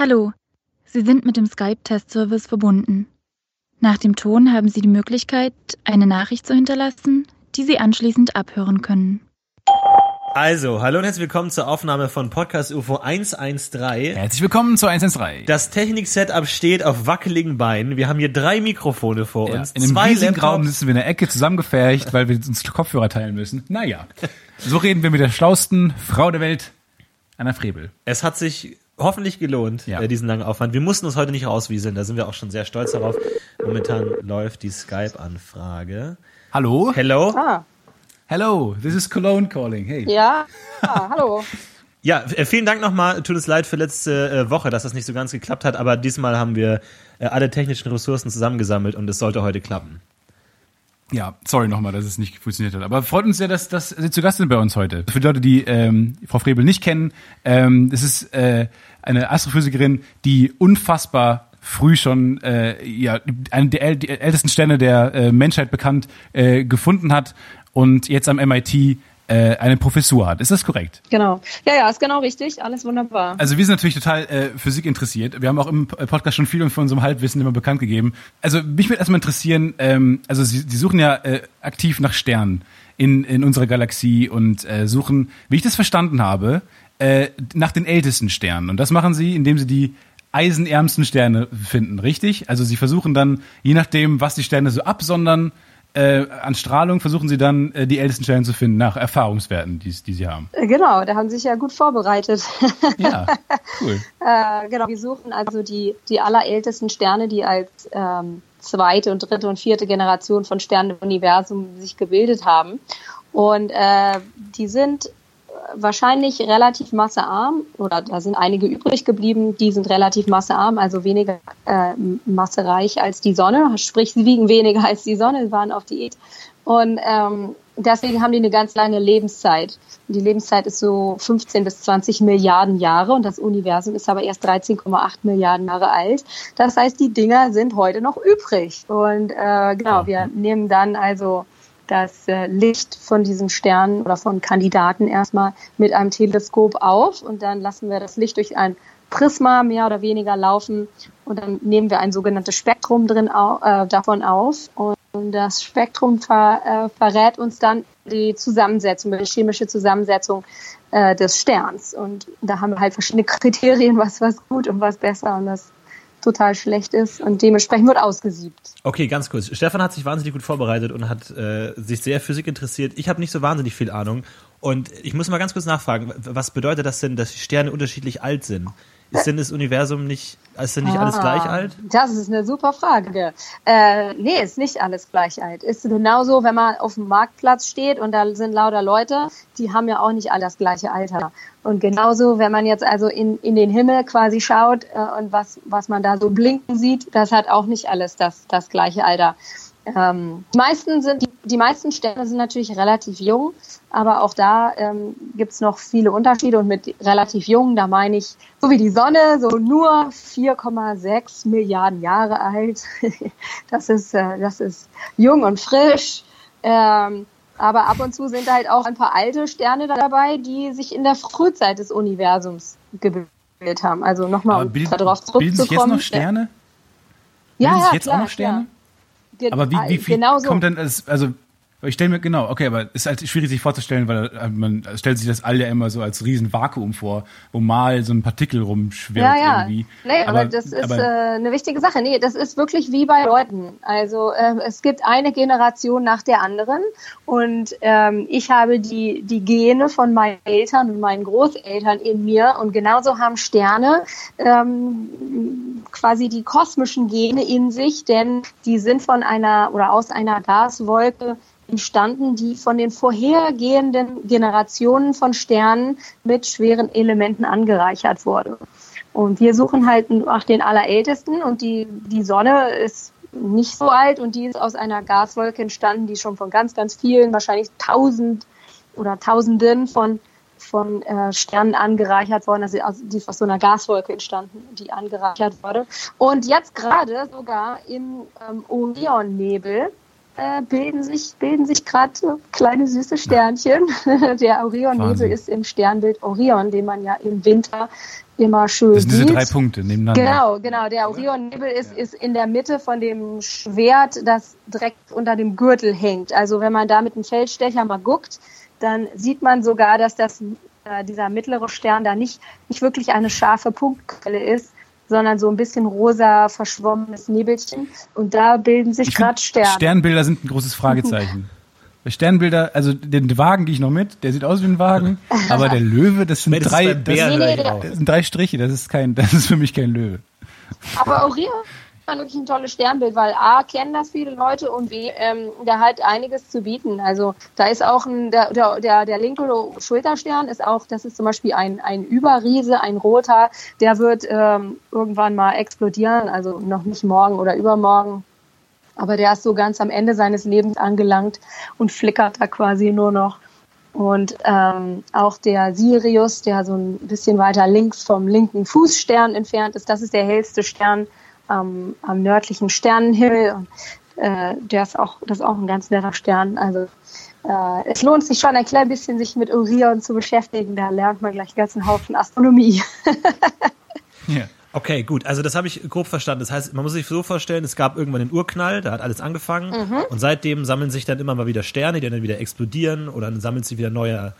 Hallo, Sie sind mit dem Skype-Test-Service verbunden. Nach dem Ton haben Sie die Möglichkeit, eine Nachricht zu hinterlassen, die Sie anschließend abhören können. Also, hallo und herzlich willkommen zur Aufnahme von Podcast UFO 113. Herzlich willkommen zu 113. Das Technik-Setup steht auf wackeligen Beinen. Wir haben hier drei Mikrofone vor ja, uns. In einem zwei riesigen Raum sitzen wir in der Ecke zusammengefercht, weil wir uns Kopfhörer teilen müssen. Naja, so reden wir mit der schlausten Frau der Welt, Anna Frebel. Es hat sich hoffentlich gelohnt, ja. äh, diesen langen Aufwand. Wir mussten uns heute nicht rauswieseln, da sind wir auch schon sehr stolz darauf. Momentan läuft die Skype-Anfrage. Hallo? Hello? Ah. Hello, this is Cologne calling. Hey. Ja, ah, hallo. Ja, äh, vielen Dank nochmal. Tut es leid für letzte äh, Woche, dass das nicht so ganz geklappt hat, aber diesmal haben wir äh, alle technischen Ressourcen zusammengesammelt und es sollte heute klappen. Ja, sorry nochmal, dass es nicht funktioniert hat. Aber freut uns sehr, dass, dass Sie zu Gast sind bei uns heute. Für die Leute, die ähm, Frau Frebel nicht kennen, ähm, das ist äh, eine Astrophysikerin, die unfassbar früh schon äh, ja, eine der ältesten Sterne der äh, Menschheit bekannt äh, gefunden hat und jetzt am MIT äh, eine Professur hat. Ist das korrekt? Genau. Ja, ja, ist genau richtig. Alles wunderbar. Also wir sind natürlich total äh, Physik interessiert. Wir haben auch im Podcast schon viel von unserem Halbwissen immer bekannt gegeben. Also mich würde erstmal interessieren, ähm, also Sie, Sie suchen ja äh, aktiv nach Sternen in, in unserer Galaxie und äh, suchen, wie ich das verstanden habe, äh, nach den ältesten Sternen. Und das machen Sie, indem Sie die eisenärmsten Sterne finden, richtig? Also Sie versuchen dann, je nachdem, was die Sterne so absondern, äh, an Strahlung versuchen Sie dann äh, die ältesten Stellen zu finden nach Erfahrungswerten, die, die Sie haben. Äh, genau, da haben Sie sich ja gut vorbereitet. Ja, cool. äh, genau, wir suchen also die, die allerältesten Sterne, die als ähm, zweite und dritte und vierte Generation von Sternen im Universum sich gebildet haben. Und äh, die sind wahrscheinlich relativ massearm oder da sind einige übrig geblieben, die sind relativ massearm, also weniger äh, massereich als die Sonne, sprich sie wiegen weniger als die Sonne, waren auf Diät und ähm, deswegen haben die eine ganz lange Lebenszeit. Die Lebenszeit ist so 15 bis 20 Milliarden Jahre und das Universum ist aber erst 13,8 Milliarden Jahre alt. Das heißt, die Dinger sind heute noch übrig und äh, genau, wir nehmen dann also das äh, Licht von diesen Sternen oder von Kandidaten erstmal mit einem Teleskop auf und dann lassen wir das Licht durch ein Prisma mehr oder weniger laufen und dann nehmen wir ein sogenanntes Spektrum drin äh, davon auf und das Spektrum ver, äh, verrät uns dann die Zusammensetzung, die chemische Zusammensetzung äh, des Sterns. Und da haben wir halt verschiedene Kriterien, was was gut und was besser und das total schlecht ist und dementsprechend wird ausgesiebt. Okay, ganz kurz. Stefan hat sich wahnsinnig gut vorbereitet und hat äh, sich sehr Physik interessiert. Ich habe nicht so wahnsinnig viel Ahnung. Und ich muss mal ganz kurz nachfragen, was bedeutet das denn, dass die Sterne unterschiedlich alt sind? Ist denn das Universum nicht, ist denn nicht ah, alles gleich alt? Das ist eine super Frage. Äh, nee, ist nicht alles gleich alt. Ist genauso, wenn man auf dem Marktplatz steht und da sind lauter Leute, die haben ja auch nicht alle das gleiche Alter. Und genauso, wenn man jetzt also in, in den Himmel quasi schaut äh, und was, was man da so blinken sieht, das hat auch nicht alles das, das gleiche Alter. Ähm, die meisten sind, die, die meisten Sterne sind natürlich relativ jung, aber auch da ähm, gibt es noch viele Unterschiede und mit relativ jung, da meine ich, so wie die Sonne, so nur 4,6 Milliarden Jahre alt. das ist, äh, das ist jung und frisch. Ähm, aber ab und zu sind halt auch ein paar alte Sterne dabei, die sich in der Frühzeit des Universums gebildet haben. Also nochmal, um darauf zurückzukommen. Bilden sich jetzt noch Sterne? Ja, bilden ja, jetzt klar, auch noch Sterne? Aber wie, wie viel kommt denn, also ich stelle mir, genau, okay, aber es ist halt schwierig sich vorzustellen, weil äh, man stellt sich das All ja immer so als riesen Vakuum vor, wo mal so ein Partikel rumschwirrt ja, ja. irgendwie. Nee, aber, aber das ist aber, äh, eine wichtige Sache. Nee, das ist wirklich wie bei Leuten. Also äh, es gibt eine Generation nach der anderen und ähm, ich habe die, die Gene von meinen Eltern und meinen Großeltern in mir und genauso haben Sterne ähm, quasi die kosmischen Gene in sich, denn die sind von einer oder aus einer Gaswolke entstanden, die von den vorhergehenden Generationen von Sternen mit schweren Elementen angereichert wurde. Und wir suchen halt nach den allerältesten und die, die Sonne ist nicht so alt und die ist aus einer Gaswolke entstanden, die schon von ganz, ganz vielen, wahrscheinlich tausend oder tausenden von, von äh, Sternen angereichert worden. Also die ist aus so einer Gaswolke entstanden, die angereichert wurde. Und jetzt gerade sogar im ähm, Orionnebel äh, bilden sich, bilden sich gerade kleine süße Sternchen. Der Orionnebel ist im Sternbild Orion, den man ja im Winter immer schön Das sind diese sieht. drei Punkte nebeneinander. Genau, genau. Der Orionnebel ist, ist in der Mitte von dem Schwert, das direkt unter dem Gürtel hängt. Also wenn man da mit einem Feldstecher mal guckt, dann sieht man sogar, dass das, äh, dieser mittlere Stern da nicht, nicht wirklich eine scharfe Punktquelle ist, sondern so ein bisschen rosa verschwommenes Nebelchen. Und da bilden sich gerade Sterne. Sternbilder sind ein großes Fragezeichen. Sternbilder, also den Wagen gehe ich noch mit, der sieht aus wie ein Wagen, aber der Löwe, das sind das drei, das, nee, nee, das sind drei Striche, das ist kein, das ist für mich kein Löwe. Aber Orion wirklich ein tolles Sternbild, weil A, kennen das viele Leute und B, ähm, der hat einiges zu bieten. Also da ist auch ein, der, der, der linke Schulterstern ist auch, das ist zum Beispiel ein, ein Überriese, ein roter, der wird ähm, irgendwann mal explodieren, also noch nicht morgen oder übermorgen. Aber der ist so ganz am Ende seines Lebens angelangt und flickert da quasi nur noch. Und ähm, auch der Sirius, der so ein bisschen weiter links vom linken Fußstern entfernt ist, das ist der hellste Stern am, am nördlichen Sternenhimmel. Und, äh, der ist auch, das ist auch ein ganz netter Stern. Also äh, es lohnt sich schon ein klein bisschen, sich mit Orion zu beschäftigen. Da lernt man gleich einen ganzen Haufen Astronomie. ja. Okay, gut. Also das habe ich grob verstanden. Das heißt, man muss sich so vorstellen, es gab irgendwann den Urknall, da hat alles angefangen mhm. und seitdem sammeln sich dann immer mal wieder Sterne, die dann wieder explodieren oder dann sammeln sich wieder neue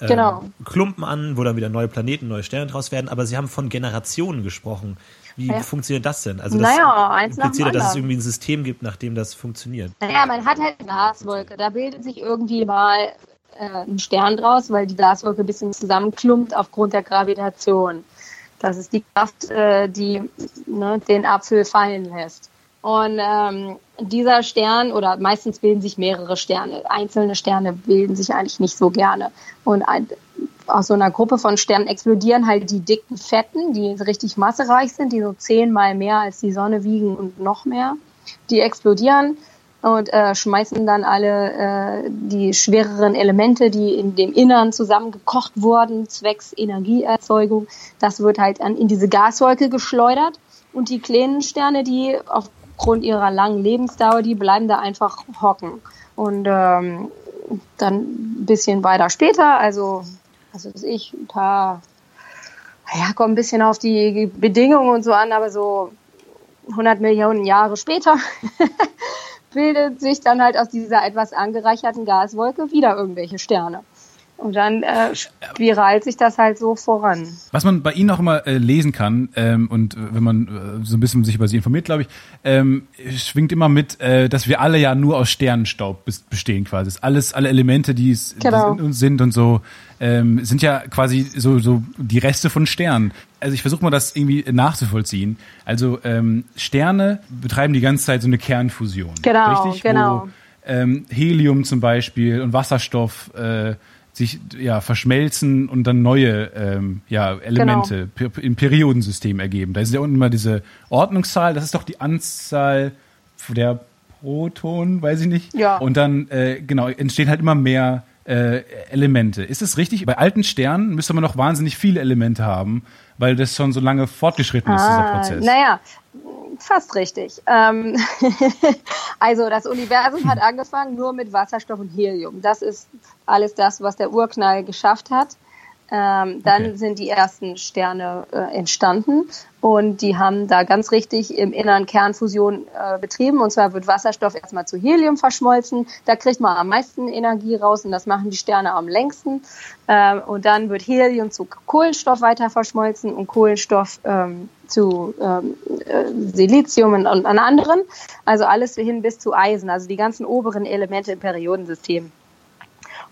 ähm, genau. Klumpen an, wo dann wieder neue Planeten, neue Sterne draus werden. Aber Sie haben von Generationen gesprochen. Wie ja. funktioniert das denn? Also das naja, eins impliziert, dass es irgendwie ein System gibt, nach dem das funktioniert. Naja, man hat halt eine Gaswolke. Da bildet sich irgendwie mal äh, ein Stern draus, weil die Gaswolke ein bisschen zusammenklumpt aufgrund der Gravitation. Das ist die Kraft, äh, die ne, den Apfel fallen lässt. Und ähm, dieser Stern, oder meistens bilden sich mehrere Sterne, einzelne Sterne bilden sich eigentlich nicht so gerne. Und ein, aus so einer Gruppe von Sternen explodieren halt die dicken Fetten, die richtig massereich sind, die so zehnmal mehr als die Sonne wiegen und noch mehr. Die explodieren und äh, schmeißen dann alle äh, die schwereren Elemente, die in dem Innern zusammengekocht wurden, zwecks Energieerzeugung. Das wird halt an, in diese Gaswolke geschleudert. Und die kleinen Sterne, die aufgrund ihrer langen Lebensdauer, die bleiben da einfach hocken. Und ähm, dann ein bisschen weiter später, also also ich, ein paar, ja, kommt ein bisschen auf die Bedingungen und so an, aber so 100 Millionen Jahre später bildet sich dann halt aus dieser etwas angereicherten Gaswolke wieder irgendwelche Sterne. Und dann äh, spiralt sich das halt so voran. Was man bei Ihnen auch immer äh, lesen kann, ähm, und äh, wenn man äh, so ein bisschen sich über Sie informiert, glaube ich, ähm, schwingt immer mit, äh, dass wir alle ja nur aus Sternenstaub bestehen quasi. Das alles, alle Elemente, die es Genau. in uns sind und so, ähm, sind ja quasi so, so die Reste von Sternen. Also ich versuche mal das irgendwie nachzuvollziehen. Also ähm, Sterne betreiben die ganze Zeit so eine Kernfusion. Genau, richtig? genau. Wo, ähm, Helium zum Beispiel und Wasserstoff äh, sich ja verschmelzen und dann neue ähm, ja, Elemente Genau. im Periodensystem ergeben. Da ist ja unten immer diese Ordnungszahl, das ist doch die Anzahl der Protonen, weiß ich nicht. Ja. Und dann äh, genau entstehen halt immer mehr äh, Elemente. Ist es richtig? Bei alten Sternen müsste man noch wahnsinnig viele Elemente haben, weil das schon so lange fortgeschritten ist, dieser Prozess. Ah, Naja, fast richtig. Ähm, also das Universum hat angefangen nur mit Wasserstoff und Helium. Das ist alles das, was der Urknall geschafft hat. Ähm, dann Okay. sind die ersten Sterne äh, entstanden und die haben da ganz richtig im Innern Kernfusion äh, betrieben. Und zwar wird Wasserstoff erstmal zu Helium verschmolzen. Da kriegt man am meisten Energie raus und das machen die Sterne am längsten. Ähm, und dann wird Helium zu Kohlenstoff weiter verschmolzen und Kohlenstoff ähm, zu ähm, äh, Silizium und, und an anderen. Also alles hin bis zu Eisen, also die ganzen oberen Elemente im Periodensystem.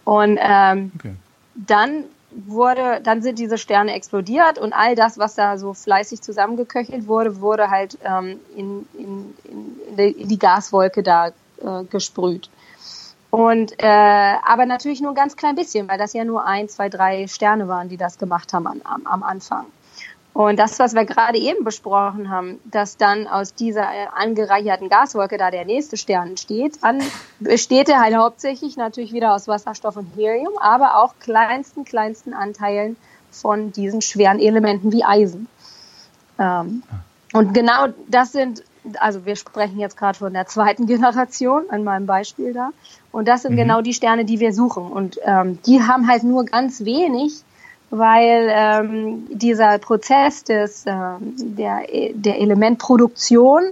Und ähm, Okay. dann wurde, dann sind diese Sterne explodiert und all das, was da so fleißig zusammengeköchelt wurde, wurde halt ähm, in, in, in, in, die, Gaswolke da äh, gesprüht. Und äh, aber natürlich nur ein ganz klein bisschen, weil das ja nur ein, zwei, drei Sterne waren, die das gemacht haben an, am, am Anfang. Und das, was wir gerade eben besprochen haben, dass dann aus dieser angereicherten Gaswolke da der nächste Stern entsteht, dann besteht er halt hauptsächlich natürlich wieder aus Wasserstoff und Helium, aber auch kleinsten, kleinsten Anteilen von diesen schweren Elementen wie Eisen. Ähm, und genau das sind, also wir sprechen jetzt gerade von der zweiten Generation, an meinem Beispiel da. Und das sind genau die Sterne, die wir suchen. Und ähm, die haben halt nur ganz wenig, weil ähm, dieser Prozess des, ähm, der, der Elementproduktion,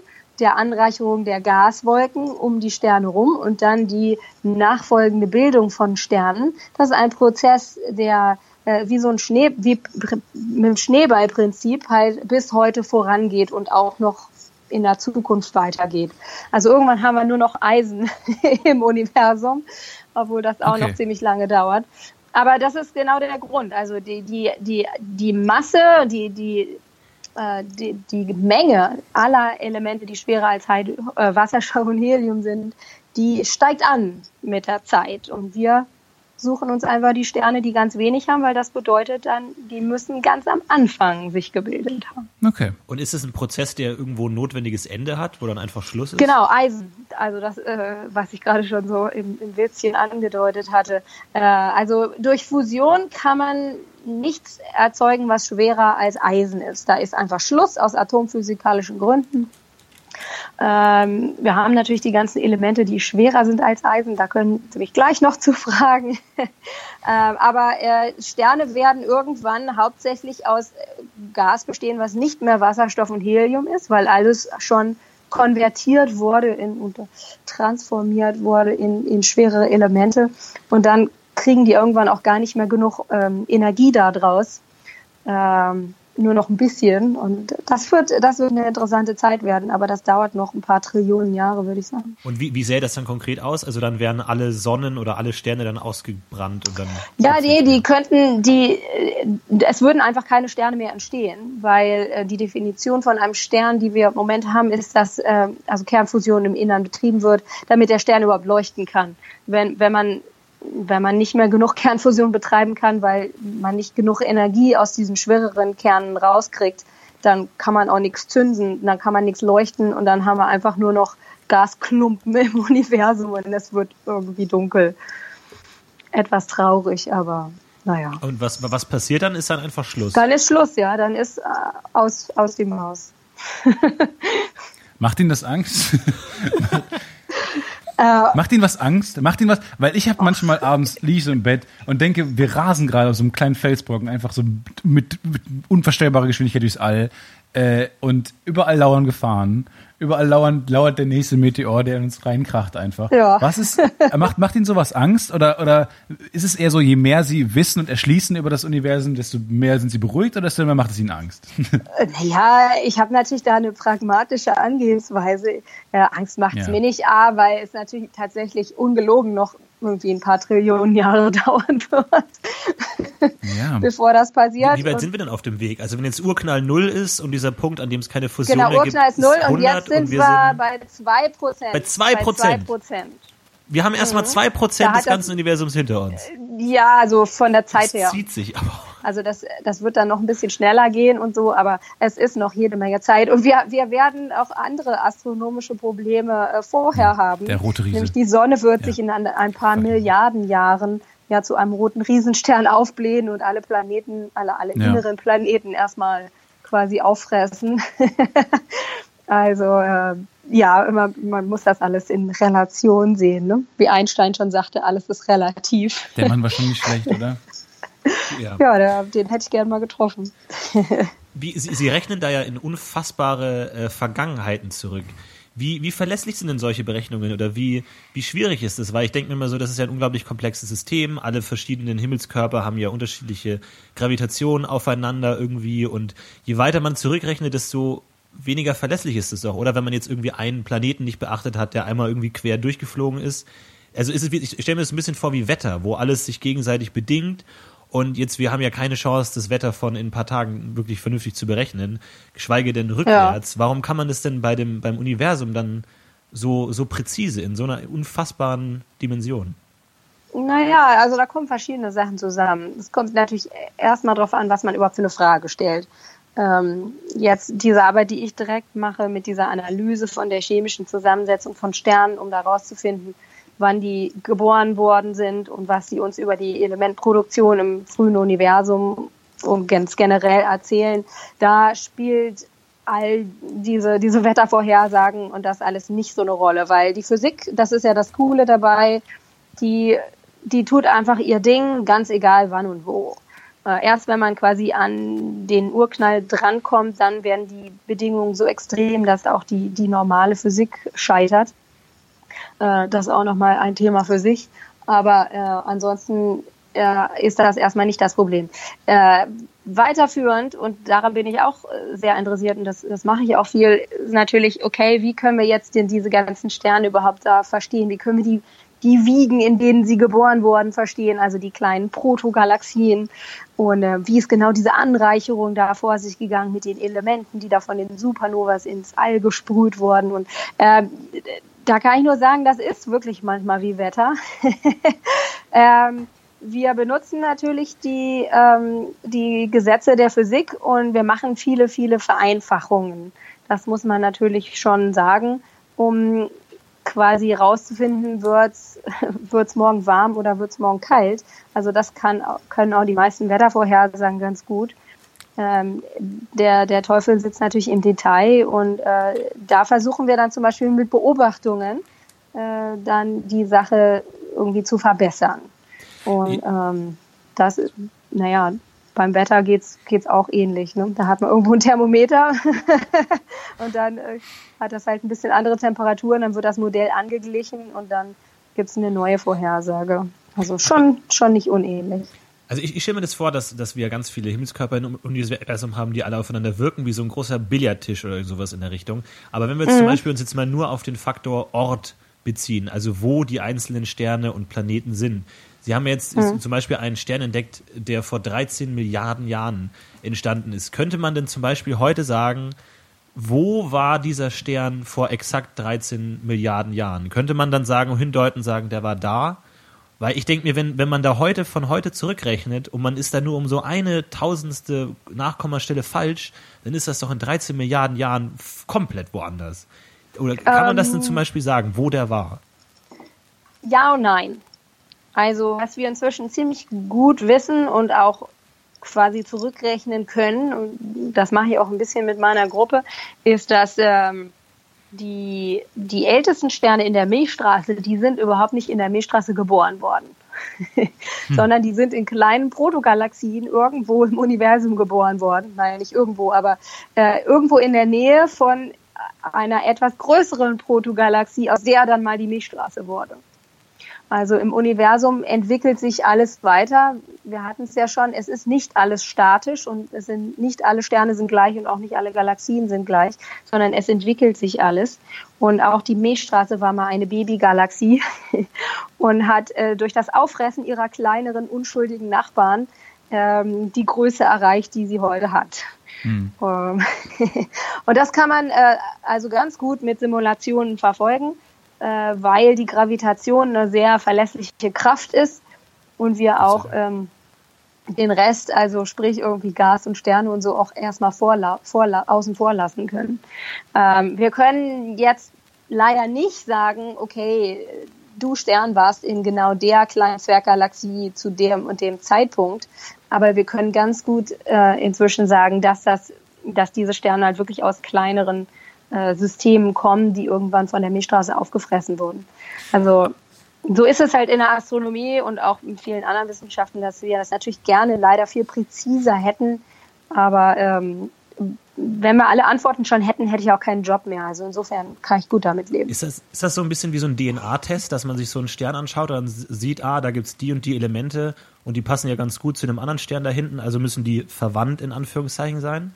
der Anreicherung der Gaswolken um die Sterne rum und dann die nachfolgende Bildung von Sternen, das ist ein Prozess, der äh, wie so ein Schnee, wie mit dem Schneeballprinzip halt bis heute vorangeht und auch noch in der Zukunft weitergeht. Also irgendwann haben wir nur noch Eisen im Universum, obwohl das auch Okay. noch ziemlich lange dauert. Aber das ist genau der Grund. Also die, die, die, die Masse, die, die, äh, die, die Menge aller Elemente, die schwerer als Heide, äh, Wasserstoff und Helium sind, die steigt an mit der Zeit. Und wir suchen uns einfach die Sterne, die ganz wenig haben, weil das bedeutet dann, die müssen ganz am Anfang sich gebildet haben. Okay. Und ist es ein Prozess, der irgendwo ein notwendiges Ende hat, wo dann einfach Schluss ist? Genau, Eisen. Also das, äh, was ich gerade schon so im, im Witzchen angedeutet hatte. Äh, also durch Fusion kann man nichts erzeugen, was schwerer als Eisen ist. Da ist einfach Schluss aus atomphysikalischen Gründen. Ähm, wir haben natürlich die ganzen Elemente, die schwerer sind als Eisen. Da können Sie mich gleich noch zu fragen. ähm, aber äh, Sterne werden irgendwann hauptsächlich aus äh, Gas bestehen, was nicht mehr Wasserstoff und Helium ist, weil alles schon konvertiert wurde in, und transformiert wurde in, in schwerere Elemente. Und dann kriegen die irgendwann auch gar nicht mehr genug ähm, Energie daraus. Ähm, nur noch ein bisschen. Und das wird, das wird eine interessante Zeit werden, aber das dauert noch ein paar Trillionen Jahre, würde ich sagen. Und wie, wie sähe das dann konkret aus? Also dann wären alle Sonnen oder alle Sterne dann ausgebrannt und dann. Ja, nee, die könnten, die, äh, es würden einfach keine Sterne mehr entstehen, weil äh, die Definition von einem Stern, die wir im Moment haben, ist, dass äh, also Kernfusion im Innern betrieben wird, damit der Stern überhaupt leuchten kann. Wenn, wenn man wenn man nicht mehr genug Kernfusion betreiben kann, weil man nicht genug Energie aus diesen schwereren Kernen rauskriegt, dann kann man auch nichts zünden, dann kann man nichts leuchten und dann haben wir einfach nur noch Gasklumpen im Universum und es wird irgendwie dunkel. Etwas traurig, aber naja. Und was, was passiert dann? Ist dann einfach Schluss. Dann ist Schluss, ja, dann ist äh, aus, aus dem Haus. Macht Ihnen das Angst? Äh, Macht Ihnen was Angst? Macht Ihnen was? Weil ich habe manchmal abends liege ich so im Bett und denke, wir rasen gerade auf so einem kleinen Felsbrocken einfach so mit, mit unvorstellbarer Geschwindigkeit durchs All. Äh, und überall lauern Gefahren. Überall lauern, lauert der nächste Meteor, der in uns reinkracht einfach. Ja. Was ist, macht, macht Ihnen sowas Angst? Oder, oder ist es eher so, je mehr Sie wissen und erschließen über das Universum, desto mehr sind Sie beruhigt oder desto mehr macht es Ihnen Angst? Ja, ich habe natürlich da eine pragmatische Angehensweise. Ja, Angst macht es Ja. mir nicht, A, weil es natürlich tatsächlich ungelogen noch irgendwie ein paar Trillionen Jahre dauern wird, ja. bevor das passiert. Wie weit Und- sind wir denn auf dem Weg? Also wenn jetzt Urknall null ist und dieser Punkt, an dem es keine Fusion Genau, mehr gibt, Urknall ist null und 100 jetzt sind wir wir sind, bei 2 Prozent. Bei 2%. Prozent. wir haben erstmal zwei Prozent Da hat des das- ganzen Universums hinter uns. Ja, also von der Zeit Das her. zieht sich aber. auch. Also das, das wird dann noch ein bisschen schneller gehen und so, aber es ist noch jede Menge Zeit. Und wir, wir werden auch andere astronomische Probleme äh, vorher haben. Der rote Riese. Nämlich die Sonne wird Ja. sich in ein, ein paar Milliarden Jahren ja zu einem roten Riesenstern aufblähen und alle Planeten, alle, alle Ja. inneren Planeten erstmal quasi auffressen. also äh, ja, immer, man muss das alles in Relation sehen. Ne? Wie Einstein schon sagte, alles ist relativ. Der Mann war schon nicht schlecht, oder? Ja. Ja, den hätte ich gern mal getroffen. Wie, Sie, Sie rechnen da ja in unfassbare äh, Vergangenheiten zurück. Wie, wie verlässlich sind denn solche Berechnungen oder wie, wie schwierig ist es? Weil ich denke mir immer so, das ist ja ein unglaublich komplexes System. Alle verschiedenen Himmelskörper haben ja unterschiedliche Gravitationen aufeinander irgendwie und je weiter man zurückrechnet, desto weniger verlässlich ist es doch. Oder wenn man jetzt irgendwie einen Planeten nicht beachtet hat, der einmal irgendwie quer durchgeflogen ist. Also ist es, ich stelle mir das ein bisschen vor wie Wetter, wo alles sich gegenseitig bedingt und jetzt, wir haben ja keine Chance, das Wetter von in ein paar Tagen wirklich vernünftig zu berechnen, geschweige denn rückwärts. Warum kann man das denn bei dem, beim Universum dann so, so präzise in so einer unfassbaren Dimension? Naja, also da kommen verschiedene Sachen zusammen. Es kommt natürlich erstmal darauf an, was man überhaupt für eine Frage stellt. Ähm, jetzt diese Arbeit, die ich direkt mache mit dieser Analyse von der chemischen Zusammensetzung von Sternen, um da rauszufinden, wann die geboren worden sind und was sie uns über die Elementproduktion im frühen Universum und ganz generell erzählen, da spielt all diese, diese Wettervorhersagen und das alles nicht so eine Rolle, weil die Physik, das ist ja das Coole dabei, die, die tut einfach ihr Ding, ganz egal wann und wo. Äh, Erst wenn man quasi an den Urknall drankommt, dann werden die Bedingungen so extrem, dass auch die, die normale Physik scheitert. Äh, Das auch nochmal ein Thema für sich. Aber äh, ansonsten äh, ist das erstmal nicht das Problem. Äh, weiterführend, und daran bin ich auch äh, sehr interessiert und das, das mache ich auch viel, ist natürlich, okay, wie können wir jetzt denn diese ganzen Sterne überhaupt da verstehen? Wie können wir die, die Wiegen, in denen sie geboren wurden, verstehen? Also die kleinen Protogalaxien. Und äh, wie ist genau diese Anreicherung da vor sich gegangen mit den Elementen, die da von den Supernovas ins All gesprüht wurden? Und äh, da kann ich nur sagen, das ist wirklich manchmal wie Wetter. ähm, wir benutzen natürlich die, ähm, die Gesetze der Physik und wir machen viele, viele Vereinfachungen. Das muss man natürlich schon sagen, um quasi rauszufinden, wird's wird's morgen warm oder wird's morgen kalt. Also das kann, können auch die meisten Wettervorhersagen ganz gut. Ähm, der, der Teufel sitzt natürlich im Detail und äh, da versuchen wir dann zum Beispiel mit Beobachtungen äh, dann die Sache irgendwie zu verbessern. Und ähm, das, naja, beim Wetter geht's geht's auch ähnlich. Ne? Da hat man irgendwo ein Thermometer und dann äh, hat das halt ein bisschen andere Temperaturen, dann wird das Modell angeglichen und dann gibt's eine neue Vorhersage. Also schon, schon nicht unähnlich. Also ich, ich stelle mir das vor, dass, dass wir ganz viele Himmelskörper im Universum haben, die alle aufeinander wirken, wie so ein großer Billardtisch oder sowas in der Richtung. Aber wenn wir jetzt zum Beispiel uns jetzt mal nur auf den Faktor Ort beziehen, also wo die einzelnen Sterne und Planeten sind. Sie haben jetzt ist zum Beispiel einen Stern entdeckt, der vor 13 Milliarden Jahren entstanden ist. Könnte man denn zum Beispiel heute sagen, wo war dieser Stern vor exakt 13 Milliarden Jahren? Könnte man dann sagen, hindeuten, sagen, der war da? Weil ich denke mir, wenn, wenn man da heute von heute zurückrechnet und man ist da nur um so eine tausendste Nachkommastelle falsch, dann ist das doch in 13 Milliarden Jahren komplett woanders. Oder kann man das denn zum Beispiel sagen, wo der war? Ja und nein. Also, was wir inzwischen ziemlich gut wissen und auch quasi zurückrechnen können, und das mache ich auch ein bisschen mit meiner Gruppe, ist, dass ähm, die, die ältesten Sterne in der Milchstraße, die sind überhaupt nicht in der Milchstraße geboren worden. hm. sondern die sind in kleinen Protogalaxien irgendwo im Universum geboren worden. Nein, nicht irgendwo, aber äh, irgendwo in der Nähe von einer etwas größeren Protogalaxie, aus der dann mal die Milchstraße wurde. Also im Universum entwickelt sich alles weiter. Wir hatten es ja schon, es ist nicht alles statisch und es sind nicht alle Sterne sind gleich und auch nicht alle Galaxien sind gleich, sondern es entwickelt sich alles. Und auch die Milchstraße war mal eine Babygalaxie und hat äh, durch das Auffressen ihrer kleineren, unschuldigen Nachbarn ähm, die Größe erreicht, die sie heute hat. Hm. und das kann man äh, also ganz gut mit Simulationen verfolgen äh, weil die Gravitation eine sehr verlässliche Kraft ist und wir auch ähm, den Rest, also sprich irgendwie Gas und Sterne und so auch erstmal vorla vorla außen vor lassen können. Ähm, wir können jetzt leider nicht sagen, okay, du Stern warst in genau der kleinen Zwerggalaxie zu dem und dem Zeitpunkt, aber wir können ganz gut äh, inzwischen sagen, dass das, dass diese Sterne halt wirklich aus kleineren äh, Systemen kommen, die irgendwann von der Milchstraße aufgefressen wurden. Also so ist es halt in der Astronomie und auch in vielen anderen Wissenschaften, dass wir das natürlich gerne leider viel präziser hätten. Aber ähm, wenn wir alle Antworten schon hätten, hätte ich auch keinen Job mehr. Also insofern kann ich gut damit leben. Ist das, ist das so ein bisschen wie so ein DNA-Test, dass man sich so einen Stern anschaut und dann sieht, ah, da gibt es die und die Elemente und die passen ja ganz gut zu einem anderen Stern da hinten, also müssen die verwandt in Anführungszeichen sein?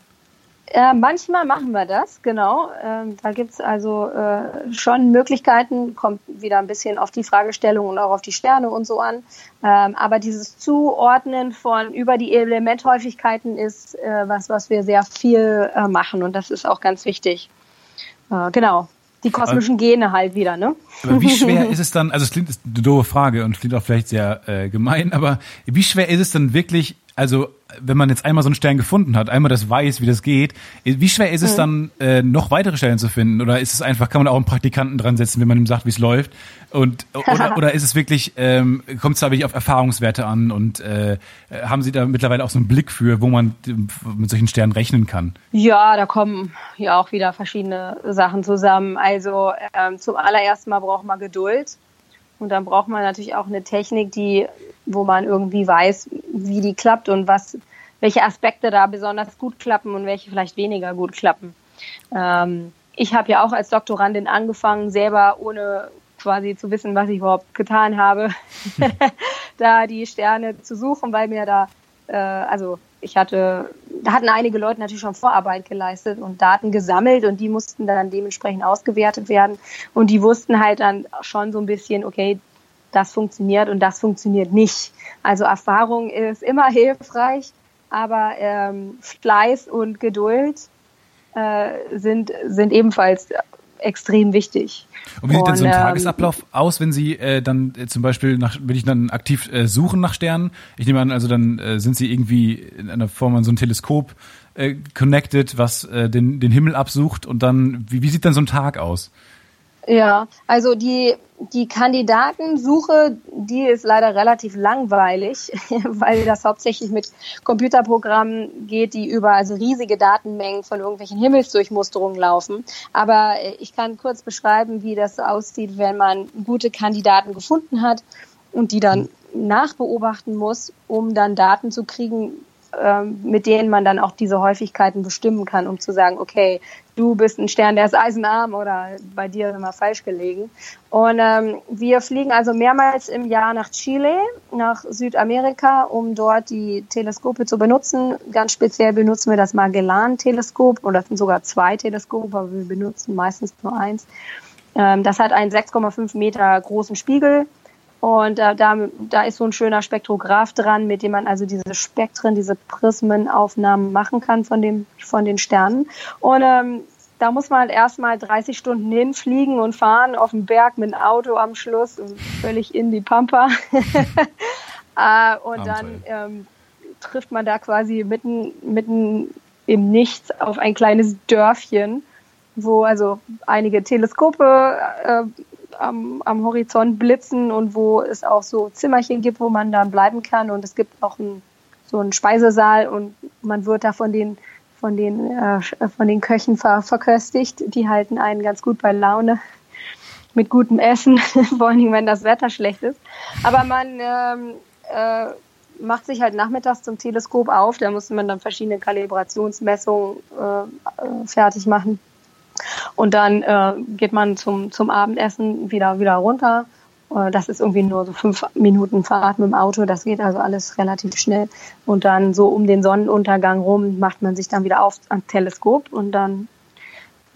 Äh, manchmal machen wir das, genau. Ähm, da gibt's also äh, schon Möglichkeiten, kommt wieder ein bisschen auf die Fragestellung und auch auf die Sterne und so an. Ähm, aber dieses Zuordnen von über die Elementhäufigkeiten ist äh, was, was wir sehr viel äh, machen und das ist auch ganz wichtig. Äh, genau. Die kosmischen Gene halt wieder, ne? Aber wie schwer ist es dann, also es klingt ist eine doofe Frage und klingt auch vielleicht sehr äh, gemein, aber wie schwer ist es dann wirklich, also wenn man jetzt einmal so einen Stern gefunden hat, einmal das weiß, wie das geht, wie schwer ist es dann, äh, noch weitere Stellen zu finden? Oder ist es einfach, kann man auch einen Praktikanten dran setzen, wenn man ihm sagt, wie es läuft? Und oder, oder ist es wirklich, ähm, kommt es da wirklich auf Erfahrungswerte an und äh, haben Sie da mittlerweile auch so einen Blick für, wo man mit solchen Sternen rechnen kann? Ja, da kommen ja auch wieder verschiedene Sachen zusammen. Also ähm, zum allerersten Mal braucht man Geduld. Und dann braucht man natürlich auch eine Technik, die, wo man irgendwie weiß, wie die klappt und was, welche Aspekte da besonders gut klappen und welche vielleicht weniger gut klappen. Ähm, ich habe ja auch als Doktorandin angefangen, selber ohne quasi zu wissen, was ich überhaupt getan habe, da die Sterne zu suchen, weil mir da, äh, also ich hatte, da hatten einige Leute natürlich schon Vorarbeit geleistet und Daten gesammelt und die mussten dann dementsprechend ausgewertet werden und die wussten halt dann schon so ein bisschen, okay, das funktioniert und das funktioniert nicht. Also Erfahrung ist immer hilfreich, aber ähm, Fleiß und Geduld äh, sind, sind ebenfalls extrem wichtig. Und wie sieht und, denn so ein ähm, Tagesablauf aus, wenn Sie äh, dann äh, zum Beispiel nach, wenn ich dann aktiv äh, suchen nach Sternen? Ich nehme an, also dann äh, sind Sie irgendwie in einer Form an so ein Teleskop äh, connected, was äh, den, den Himmel absucht und dann, wie, wie sieht dann so ein Tag aus? Ja, also die, die Kandidatensuche, die ist leider relativ langweilig, weil das hauptsächlich mit Computerprogrammen geht, die über also riesige Datenmengen von irgendwelchen Himmelsdurchmusterungen laufen. Aber äh, ich kann kurz beschreiben, wie das aussieht, wenn man gute Kandidaten gefunden hat und die dann nachbeobachten muss, um dann Daten zu kriegen, mit denen man dann auch diese Häufigkeiten bestimmen kann, um zu sagen, okay, du bist ein Stern, der ist eisenarm oder bei dir immer falsch gelegen. Und ähm, wir fliegen also mehrmals im Jahr nach Chile, nach Südamerika, um dort die Teleskope zu benutzen. Ganz speziell benutzen wir das Magellan-Teleskop oder sind sogar zwei Teleskope, aber wir benutzen meistens nur eins. Ähm, das hat einen 6,5 Meter großen Spiegel und äh, da, da ist so ein schöner Spektrograph dran, mit dem man also diese Spektren, diese Prismenaufnahmen machen kann von, dem, von den Sternen. Und ähm, da muss man halt erstmal 30 Stunden hinfliegen und fahren auf dem Berg mit dem Auto am Schluss völlig in die Pampa. äh, und dann ähm, trifft man da quasi mitten, mitten im Nichts auf ein kleines Dörfchen, wo also einige Teleskope äh, am, am Horizont blitzen und wo es auch so Zimmerchen gibt, wo man dann bleiben kann und es gibt auch ein, so einen Speisesaal und man wird da von den von den äh, von den Köchen ver verköstigt. Die halten einen ganz gut bei Laune. mit gutem Essen, vor Dingen, wenn das Wetter schlecht ist. Aber man ähm, äh, macht sich halt nachmittags zum Teleskop auf, da muss man dann verschiedene Kalibrationsmessungen äh, äh, fertig machen. Und dann äh, geht man zum, zum Abendessen wieder, wieder runter. Äh, das ist irgendwie nur so fünf Minuten Fahrt mit dem Auto. Das geht also alles relativ schnell. Und dann so um den Sonnenuntergang rum macht man sich dann wieder auf ans Teleskop und dann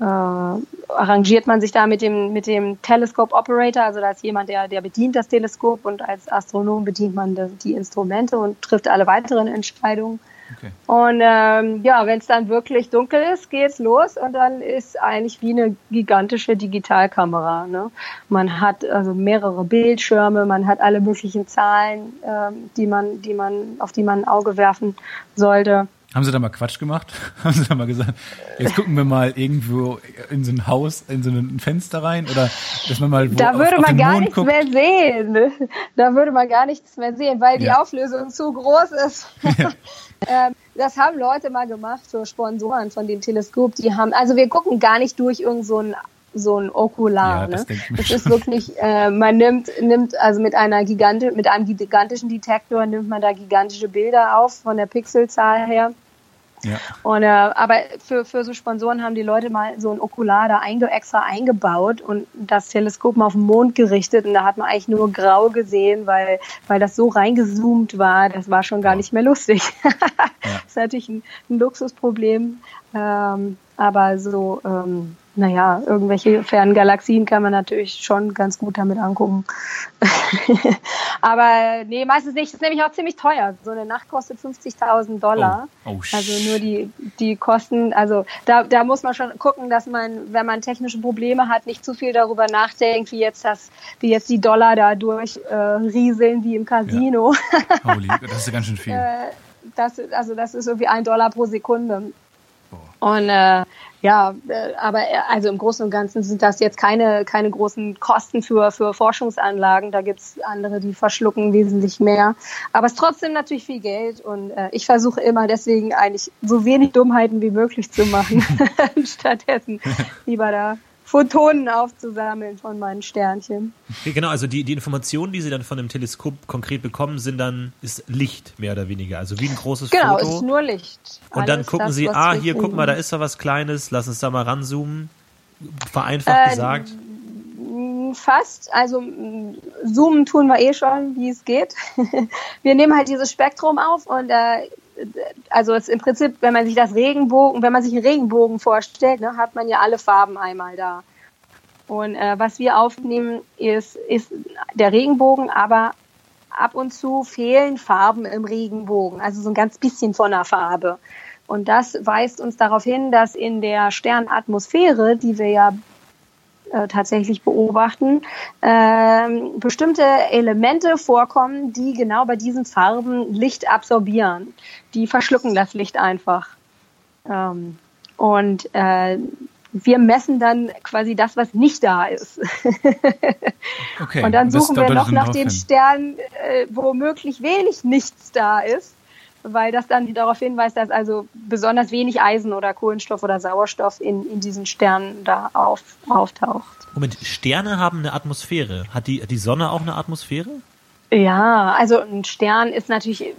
äh, arrangiert man sich da mit dem, mit dem Telescope Operator, also da ist jemand, der, der bedient das Teleskop und als Astronom bedient man die Instrumente und trifft alle weiteren Entscheidungen. Okay. Und ähm, ja, wenn es dann wirklich dunkel ist, geht's los und dann ist eigentlich wie eine gigantische Digitalkamera. Ne? Man hat also mehrere Bildschirme, man hat alle möglichen Zahlen, ähm, die man, die man, auf die man ein Auge werfen sollte. Haben Sie da mal Quatsch gemacht? Haben Sie da mal gesagt, jetzt gucken wir mal irgendwo in so ein Haus, in so ein Fenster rein oder dass man mal wo Da würde auf, man auf gar Mond nichts guckt? mehr sehen. Da würde man gar nichts mehr sehen, weil die Ja. Auflösung zu groß ist. ähm, das haben Leute mal gemacht für Sponsoren von dem Teleskop. Die haben, also wir gucken gar nicht durch irgend so ein so ein Okular. Ja, das ne? Das ist wirklich, äh, man nimmt, nimmt also mit einer Gigante, mit einem gigantischen Detektor nimmt man da gigantische Bilder auf von der Pixelzahl her. Ja. Und, äh, aber für, für so Sponsoren haben die Leute mal so ein Okular da einge extra eingebaut und das Teleskop mal auf den Mond gerichtet und da hat man eigentlich nur grau gesehen, weil, weil das so reingezoomt war, das war schon gar nicht mehr lustig. Das ist natürlich ein, ein Luxusproblem, ähm, aber so, ähm, naja, irgendwelche fernen Galaxien kann man natürlich schon ganz gut damit angucken. aber nee, meistens nicht. Das ist nämlich auch ziemlich teuer. So eine Nacht kostet 50.000 Dollar. Oh, oh, Also nur die, die Kosten, also da, da muss man schon gucken, dass man, wenn man technische Probleme hat, nicht zu viel darüber nachdenkt, wie jetzt das, wie jetzt die Dollar da durch äh, rieseln wie im Casino. Holy, das ist ja ganz schön viel. Äh, das, also das ist irgendwie ein Dollar pro Sekunde. Und äh, ja, äh, aber äh, also im Großen und Ganzen sind das jetzt keine, keine großen Kosten für, für Forschungsanlagen. Da gibt's andere, die verschlucken wesentlich mehr. Aber es ist trotzdem natürlich viel Geld und äh, ich versuche immer deswegen eigentlich so wenig Dummheiten wie möglich zu machen. Stattdessen lieber da Photonen aufzusammeln von meinen Sternchen. Genau, also die, die Informationen, die Sie dann von dem Teleskop konkret bekommen, sind dann, ist Licht mehr oder weniger. Also wie ein großes Genau, es Foto. ist nur Licht. Und dann Alles gucken das, Sie, ah, hier, guck mal, da ist da was Kleines, lass uns da mal ranzoomen. Vereinfacht Äh, gesagt. Fast. Also zoomen tun wir eh schon, wie es geht. wir nehmen halt dieses Spektrum auf und äh, also es im Prinzip, wenn man sich das Regenbogen, wenn man sich einen Regenbogen vorstellt, ne, hat man ja alle Farben einmal da. Und äh, was wir aufnehmen, ist, ist der Regenbogen, aber ab und zu fehlen Farben im Regenbogen, also so ein ganz bisschen von der Farbe. Und das weist uns darauf hin, dass in der Sternatmosphäre, die wir ja äh, tatsächlich beobachten, ähm, bestimmte Elemente vorkommen, die genau bei diesen Farben Licht absorbieren. Die verschlucken das Licht einfach. Ähm, und äh, wir messen dann quasi das, was nicht da ist. Okay. Und dann suchen wir noch nach den hin. Sternen, äh, wo möglich wenig nichts da ist, weil das dann darauf hinweist, dass also besonders wenig Eisen oder Kohlenstoff oder Sauerstoff in, in diesen Sternen da auf, auftaucht. Moment, Sterne haben eine Atmosphäre. Hat die, die Sonne auch eine Atmosphäre? Ja, also ein Stern ist natürlich äh,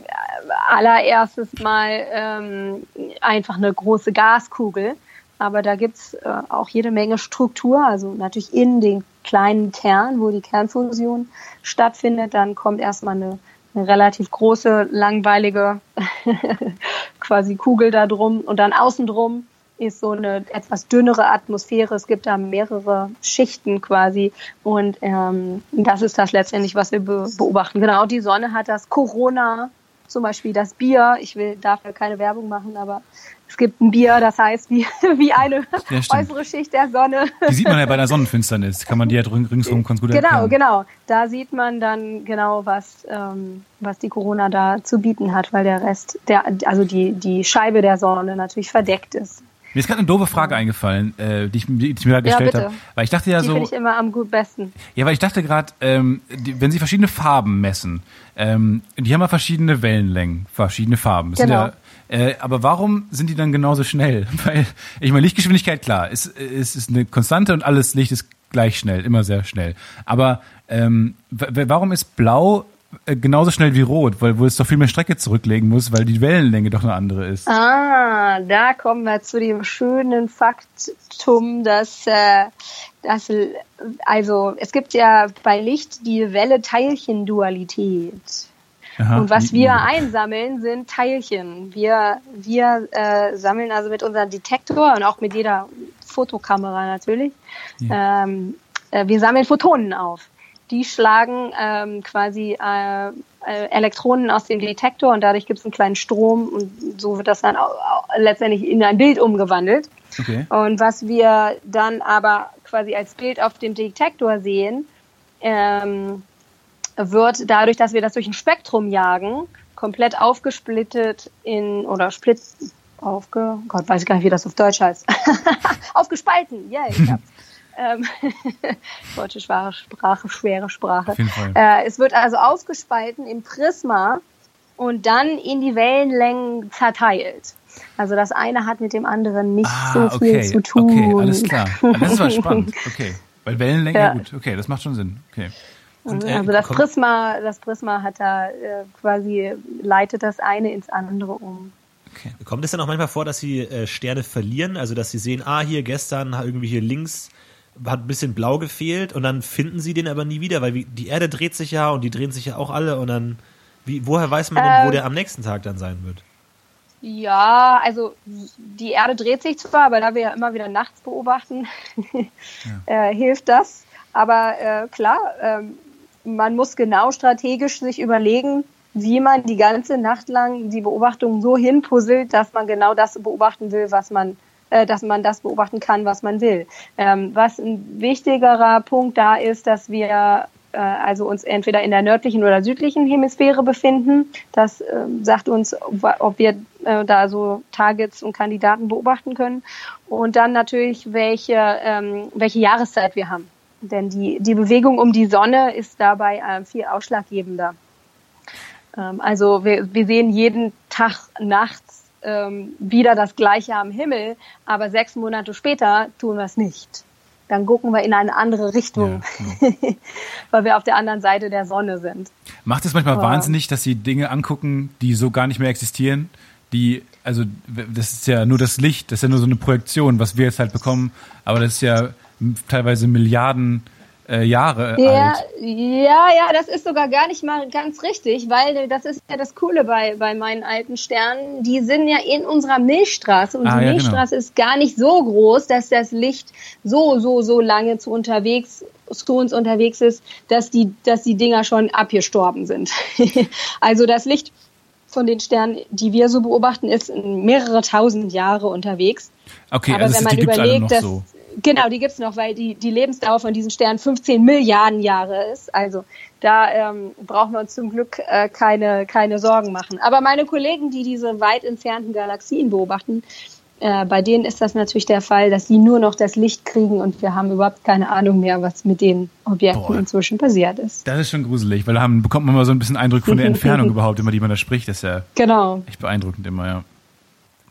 allererstes mal ähm, einfach eine große Gaskugel. Aber da gibt's äh, auch jede Menge Struktur, also natürlich in den kleinen Kern, wo die Kernfusion stattfindet. Dann kommt erstmal eine, eine relativ große, langweilige quasi Kugel da drum und dann außen drum ist so eine etwas dünnere Atmosphäre. Es gibt da mehrere Schichten quasi und ähm, das ist das letztendlich, was wir be beobachten. Genau, die Sonne hat das Corona, zum Beispiel das Bier. Ich will dafür keine Werbung machen, aber es gibt ein Bier, das heißt wie, wie eine Ja, äußere Schicht der Sonne. Die sieht man ja bei der Sonnenfinsternis. Kann man die ja ring- ringsrum ganz gut Genau, erkennen. genau. Da sieht man dann genau, was, ähm, was die Corona da zu bieten hat, weil der Rest, der, also die, die Scheibe der Sonne natürlich verdeckt ist. Mir ist gerade eine doofe Frage eingefallen, äh, die, ich, die ich mir da gestellt bitte. habe. Weil ich dachte ja Die so, finde ich immer am gut besten. ja, weil ich dachte gerade, ähm, die, wenn Sie verschiedene Farben messen, ähm, die haben ja verschiedene Wellenlängen, verschiedene Farben. Genau. Sind Äh, aber warum sind die dann genauso schnell? Weil, ich meine, Lichtgeschwindigkeit, klar, ist, ist, ist eine Konstante und alles Licht ist gleich schnell, immer sehr schnell. Aber ähm, warum ist blau äh, genauso schnell wie rot, weil wo es doch viel mehr Strecke zurücklegen muss, weil die Wellenlänge doch eine andere ist. Ah, da kommen wir zu dem schönen Faktum, dass, äh, dass also es gibt ja bei Licht die Welle-Teilchen-Dualität. Und was wir einsammeln, sind Teilchen. Wir, wir äh, sammeln also mit unserem Detektor und auch mit jeder Fotokamera natürlich. Ja. Ähm, äh, wir sammeln Photonen auf die schlagen ähm, quasi äh, äh, Elektronen aus dem Detektor und dadurch gibt es einen kleinen Strom und so wird das dann auch, auch letztendlich in ein Bild umgewandelt. Okay. Und was wir dann aber quasi als Bild auf dem Detektor sehen, ähm, wird dadurch, dass wir das durch ein Spektrum jagen, komplett aufgesplittet in oder split aufge Gott weiß ich gar nicht, wie das auf Deutsch heißt. Aufgespalten, yeah, ich hab's. Ähm, deutsche schwere Sprache, schwere Sprache. Auf jeden Fall. Äh, es wird also aufgespalten im Prisma und dann in die Wellenlängen zerteilt. Also das eine hat mit dem anderen nicht ah, so viel okay, zu tun. Okay, alles klar. Das ist mal spannend. Okay. Weil Wellenlänge, ja. gut, okay, das macht schon Sinn. Okay. Und, äh, also das Prisma, das Prisma hat da äh, quasi leitet das eine ins andere um. Okay. Kommt es denn auch manchmal vor, dass Sie äh, Sterne verlieren? Also dass Sie sehen, ah, hier gestern irgendwie hier links hat ein bisschen blau gefehlt und dann finden sie den aber nie wieder, weil die Erde dreht sich ja und die drehen sich ja auch alle und dann, wie, woher weiß man denn, ähm, wo der am nächsten Tag dann sein wird? Ja, also die Erde dreht sich zwar, aber da wir ja immer wieder nachts beobachten, ja. äh, hilft das. Aber äh, klar, äh, man muss genau strategisch sich überlegen, wie man die ganze Nacht lang die Beobachtung so hinpuzzelt, dass man genau das beobachten will, was man äh, dass man das beobachten kann, was man will. Ähm, was ein wichtigerer Punkt da ist, dass wir äh, also uns entweder in der nördlichen oder südlichen Hemisphäre befinden. Das äh, sagt uns, ob wir äh, da so Targets und Kandidaten beobachten können. Und dann natürlich, welche, ähm, welche Jahreszeit wir haben. Denn die, die Bewegung um die Sonne ist dabei äh, viel ausschlaggebender. Ähm, also wir, wir sehen jeden Tag nachts ähm, wieder das Gleiche am Himmel, aber sechs Monate später tun wir es nicht. Dann gucken wir in eine andere Richtung, ja, ja. weil wir auf der anderen Seite der Sonne sind. Macht es manchmal ja. wahnsinnig, dass Sie Dinge angucken, die so gar nicht mehr existieren? Die, also das ist ja nur das Licht, das ist ja nur so eine Projektion, was wir jetzt halt bekommen, aber das ist ja teilweise Milliarden äh, Jahre ja, alt. Ja, ja, das ist sogar gar nicht mal ganz richtig, weil das ist ja das Coole bei, bei meinen alten Sternen. Die sind ja in unserer Milchstraße und ah, die ja, genau. Milchstraße genau. ist gar nicht so groß, dass das Licht so, so, so lange zu unterwegs zu uns unterwegs ist, dass die, dass die Dinger schon abgestorben sind. also das Licht von den Sternen, die wir so beobachten, ist mehrere tausend Jahre unterwegs. Okay, Aber also wenn man überlegt, dass so. Genau, die gibt's noch, weil die, die Lebensdauer von diesen Sternen 15 Milliarden Jahre ist. Also da ähm, brauchen wir uns zum Glück äh, keine, keine Sorgen machen. Aber meine Kollegen, die diese weit entfernten Galaxien beobachten, äh, bei denen ist das natürlich der Fall, dass sie nur noch das Licht kriegen und wir haben überhaupt keine Ahnung mehr, was mit den Objekten Boah. inzwischen passiert ist. Das ist schon gruselig, weil da haben, bekommt man mal so ein bisschen Eindruck von der Entfernung überhaupt, immer die man da spricht. Das ist ja genau. echt beeindruckend immer, ja.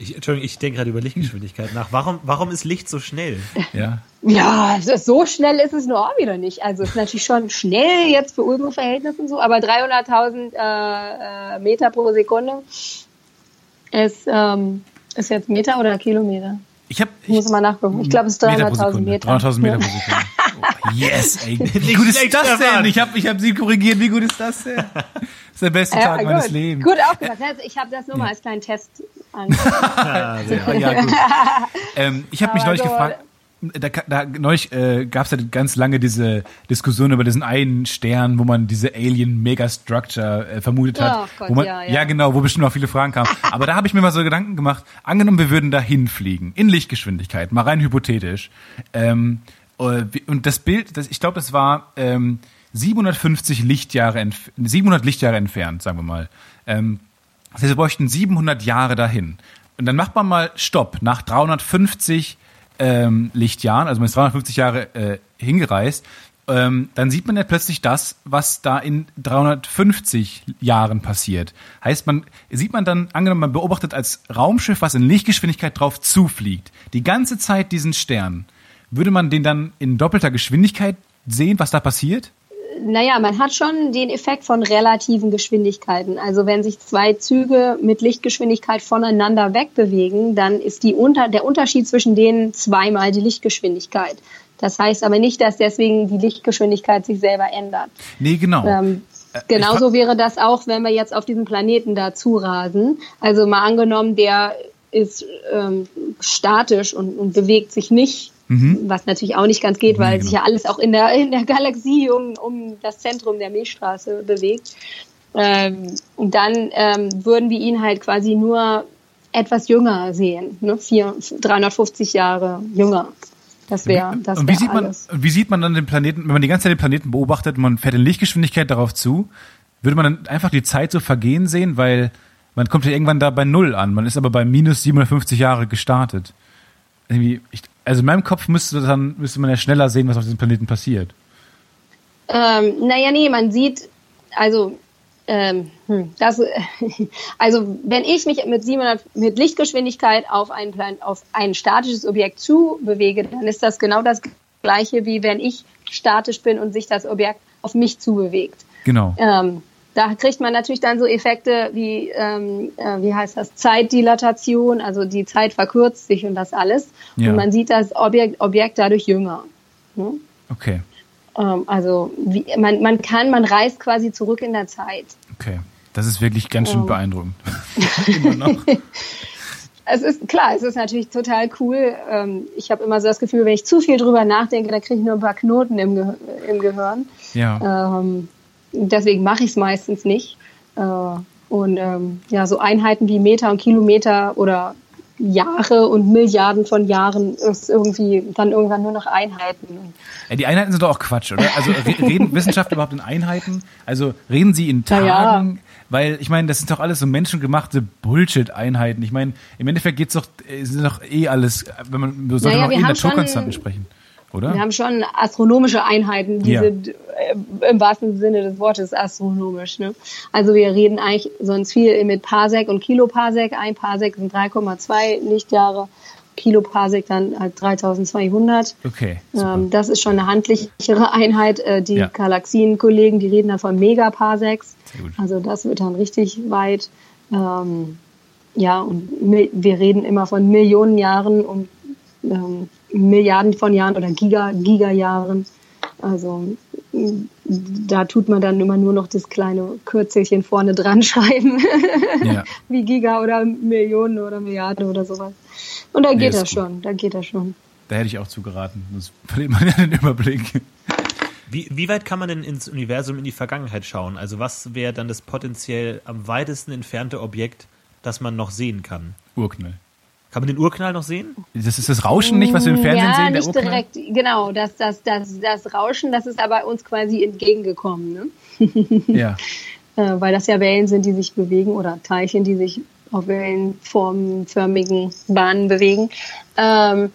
Ich, Entschuldigung, ich denke gerade über Lichtgeschwindigkeit nach. Warum, warum ist Licht so schnell? Ja. Ja, so schnell ist es nur auch wieder nicht. Also es ist natürlich schon schnell jetzt für unsere Verhältnisse und so, aber 300.000 äh, äh, Meter pro Sekunde ist, ähm, ist jetzt Meter oder Kilometer? Ich, hab, ich muss mal nachgucken. Ich glaube, es ist 300.000 Meter. 300.000 Meter pro Sekunde. Oh, yes, ey. Wie gut ist das denn? Ich habe ich hab sie korrigiert. Wie gut ist das denn? Das ist der beste ja, Tag gut. meines Lebens. Gut aufgepasst. Ich habe das nur mal als kleinen Test ja, ja. Ähm, ich habe mich neulich gefragt, da, da neulich äh, gab es ja ganz lange diese Diskussion über diesen einen Stern, wo man diese Alien Megastructure äh, vermutet hat. Oh Gott, wo man, ja, ja. ja, genau, wo bestimmt auch viele Fragen kamen. Aber da habe ich mir mal so Gedanken gemacht, angenommen, wir würden da hinfliegen, in Lichtgeschwindigkeit, mal rein hypothetisch. Ähm, äh, und das Bild, das, ich glaube, das war ähm, 750 Lichtjahre, 700 Lichtjahre entfernt, sagen wir mal. Ähm, heißt, wir bräuchten 700 Jahre dahin. Und dann macht man mal Stopp nach 350 ähm, Lichtjahren, also man ist 350 Jahre äh, hingereist. ähm, dann sieht man ja plötzlich das, was da in 350 Jahren passiert. Heißt, man sieht man dann, angenommen, man beobachtet als Raumschiff, was in Lichtgeschwindigkeit drauf zufliegt, die ganze Zeit diesen Stern. Würde man den dann in doppelter Geschwindigkeit sehen, was da passiert? Naja, man hat schon den Effekt von relativen Geschwindigkeiten. Also wenn sich zwei Züge mit Lichtgeschwindigkeit voneinander wegbewegen, dann ist die unter, der Unterschied zwischen denen zweimal die Lichtgeschwindigkeit. Das heißt aber nicht, dass deswegen die Lichtgeschwindigkeit sich selber ändert. Nee, genau. Ähm, äh, genauso wäre das auch, wenn wir jetzt auf diesen Planeten da zurasen. Also mal angenommen, der ist ähm, statisch und, und bewegt sich nicht Mhm. Was natürlich auch nicht ganz geht, weil genau. sich ja alles auch in der, in der Galaxie um, um das Zentrum der Milchstraße bewegt. Ähm, und dann ähm, würden wir ihn halt quasi nur etwas jünger sehen, ne? Vier, 350 Jahre jünger. Das wäre das Und wie sieht man alles. wie sieht man dann den Planeten, wenn man die ganze Zeit den Planeten beobachtet, man fährt in Lichtgeschwindigkeit darauf zu, würde man dann einfach die Zeit so vergehen sehen, weil man kommt ja irgendwann da bei null an, man ist aber bei minus 750 Jahre gestartet. Irgendwie, ich, also in meinem Kopf müsste dann müsste man ja schneller sehen, was auf diesem Planeten passiert. Ähm, naja, nee, man sieht, also ähm, hm, das, also wenn ich mich mit 700 mit Lichtgeschwindigkeit auf ein Plan, auf ein statisches Objekt zu bewege, dann ist das genau das gleiche wie wenn ich statisch bin und sich das Objekt auf mich zubewegt. Genau. Ähm, da kriegt man natürlich dann so Effekte wie, ähm, äh, wie heißt das, Zeitdilatation, also die Zeit verkürzt sich und das alles. Ja. Und man sieht das Objekt, Objekt dadurch jünger. Ne? Okay. Ähm, also wie, man, man kann, man reist quasi zurück in der Zeit. Okay. Das ist wirklich ganz schön ähm. beeindruckend. es ist klar, es ist natürlich total cool. Ähm, ich habe immer so das Gefühl, wenn ich zu viel drüber nachdenke, da kriege ich nur ein paar Knoten im, Ge im Gehirn. Ja. Ähm, deswegen mache ich es meistens nicht. Äh, und ähm, ja, so Einheiten wie Meter und Kilometer oder Jahre und Milliarden von Jahren ist irgendwie dann irgendwann nur noch Einheiten. Ja, die Einheiten sind doch auch Quatsch, oder? Also reden Wissenschaftler überhaupt in Einheiten? Also reden sie in Tagen? Ja. Weil ich meine, das sind doch alles so menschengemachte Bullshit-Einheiten. Ich meine, im Endeffekt geht's doch, äh, sind doch eh alles, wenn man sollten naja, eh Naturkonstanten sprechen oder? Wir haben schon astronomische Einheiten, die ja. sind äh, im wahrsten Sinne des Wortes astronomisch. Ne? Also wir reden eigentlich sonst viel mit Parsec und Kiloparsec. Ein Parsec sind 3,2 Lichtjahre. Kiloparsec dann halt 3200. Okay. Ähm, das ist schon eine handlichere Einheit. Äh, die ja. Galaxienkollegen, die reden dann von Megaparsecs. Also das wird dann richtig weit. Ähm, ja, und wir reden immer von Millionen Jahren und ähm, Milliarden von Jahren oder Giga, Gigajahren. Also da tut man dann immer nur noch das kleine Kürzelchen vorne dran schreiben, ja. wie Giga oder Millionen oder Milliarden oder sowas. Und da nee, geht das schon, da geht das schon. Da hätte ich auch zugeraten. Das verliert man ja den Überblick. Wie, wie weit kann man denn ins Universum in die Vergangenheit schauen? Also was wäre dann das potenziell am weitesten entfernte Objekt, das man noch sehen kann? Urknall. Kann man den Urknall noch sehen? Das ist das Rauschen nicht, was wir im Fernsehen ja, sehen, der nicht direkt, genau, das, das, das, das Rauschen, das ist aber uns quasi entgegengekommen, ne? ja. äh, weil das ja Wellen sind, die sich bewegen oder Teilchen, die sich auf wellenformförmigen Bahnen bewegen. Ähm,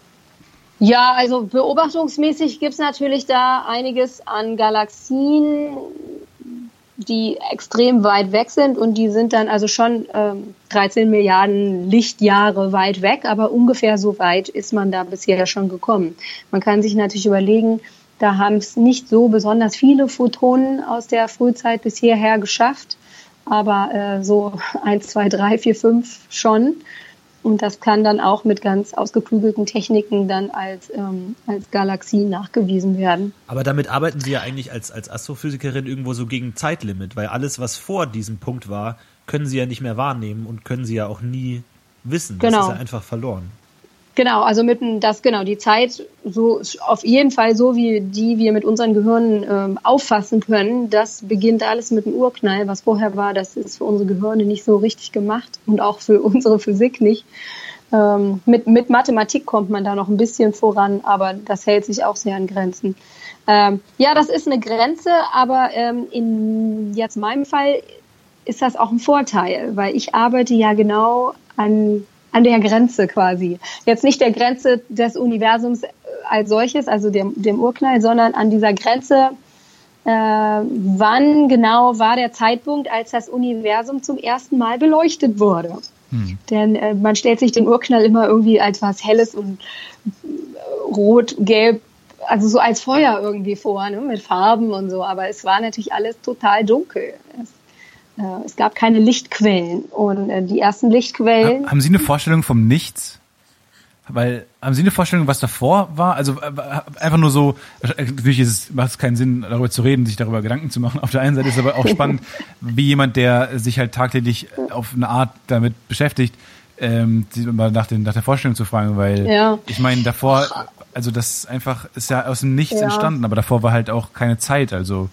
ja, also beobachtungsmäßig gibt's natürlich da einiges an Galaxien, die extrem weit weg sind und die sind dann also schon ähm, 13 Milliarden Lichtjahre weit weg, aber ungefähr so weit ist man da bisher schon gekommen. Man kann sich natürlich überlegen, da haben es nicht so besonders viele Photonen aus der Frühzeit bis hierher geschafft, aber äh, so eins, zwei, drei, vier, fünf schon. Und das kann dann auch mit ganz ausgeklügelten Techniken dann als, ähm, als Galaxie nachgewiesen werden. Aber damit arbeiten Sie ja eigentlich als, als Astrophysikerin irgendwo so gegen Zeitlimit, weil alles, was vor diesem Punkt war, können Sie ja nicht mehr wahrnehmen und können Sie ja auch nie wissen. Genau. Das ist ja einfach verloren. Genau, also mitten das genau die Zeit so auf jeden Fall so wie die wir mit unseren Gehirnen ähm, auffassen können. Das beginnt alles mit dem Urknall. Was vorher war, das ist für unsere Gehirne nicht so richtig gemacht und auch für unsere Physik nicht. Ähm, mit mit Mathematik kommt man da noch ein bisschen voran, aber das hält sich auch sehr an Grenzen. Ähm, ja, das ist eine Grenze, aber ähm, in jetzt meinem Fall ist das auch ein Vorteil, weil ich arbeite ja genau an an der Grenze quasi. Jetzt nicht der Grenze des Universums als solches, also dem, dem Urknall, sondern an dieser Grenze, äh, wann genau war der Zeitpunkt, als das Universum zum ersten Mal beleuchtet wurde. Hm. Denn äh, man stellt sich den Urknall immer irgendwie als was Helles und rot, gelb, also so als Feuer irgendwie vor, ne, mit Farben und so. Aber es war natürlich alles total dunkel. Es, es gab keine Lichtquellen. Und äh, die ersten Lichtquellen. Haben Sie eine Vorstellung vom Nichts? Weil, haben Sie eine Vorstellung, was davor war? Also äh, einfach nur so, natürlich ist es, macht es keinen Sinn, darüber zu reden, sich darüber Gedanken zu machen. Auf der einen Seite ist es aber auch spannend, wie jemand, der sich halt tagtäglich auf eine Art damit beschäftigt, ähm, mal nach, den, nach der Vorstellung zu fragen, weil ja. ich meine, davor, also das einfach ist ja aus dem Nichts ja. entstanden, aber davor war halt auch keine Zeit, also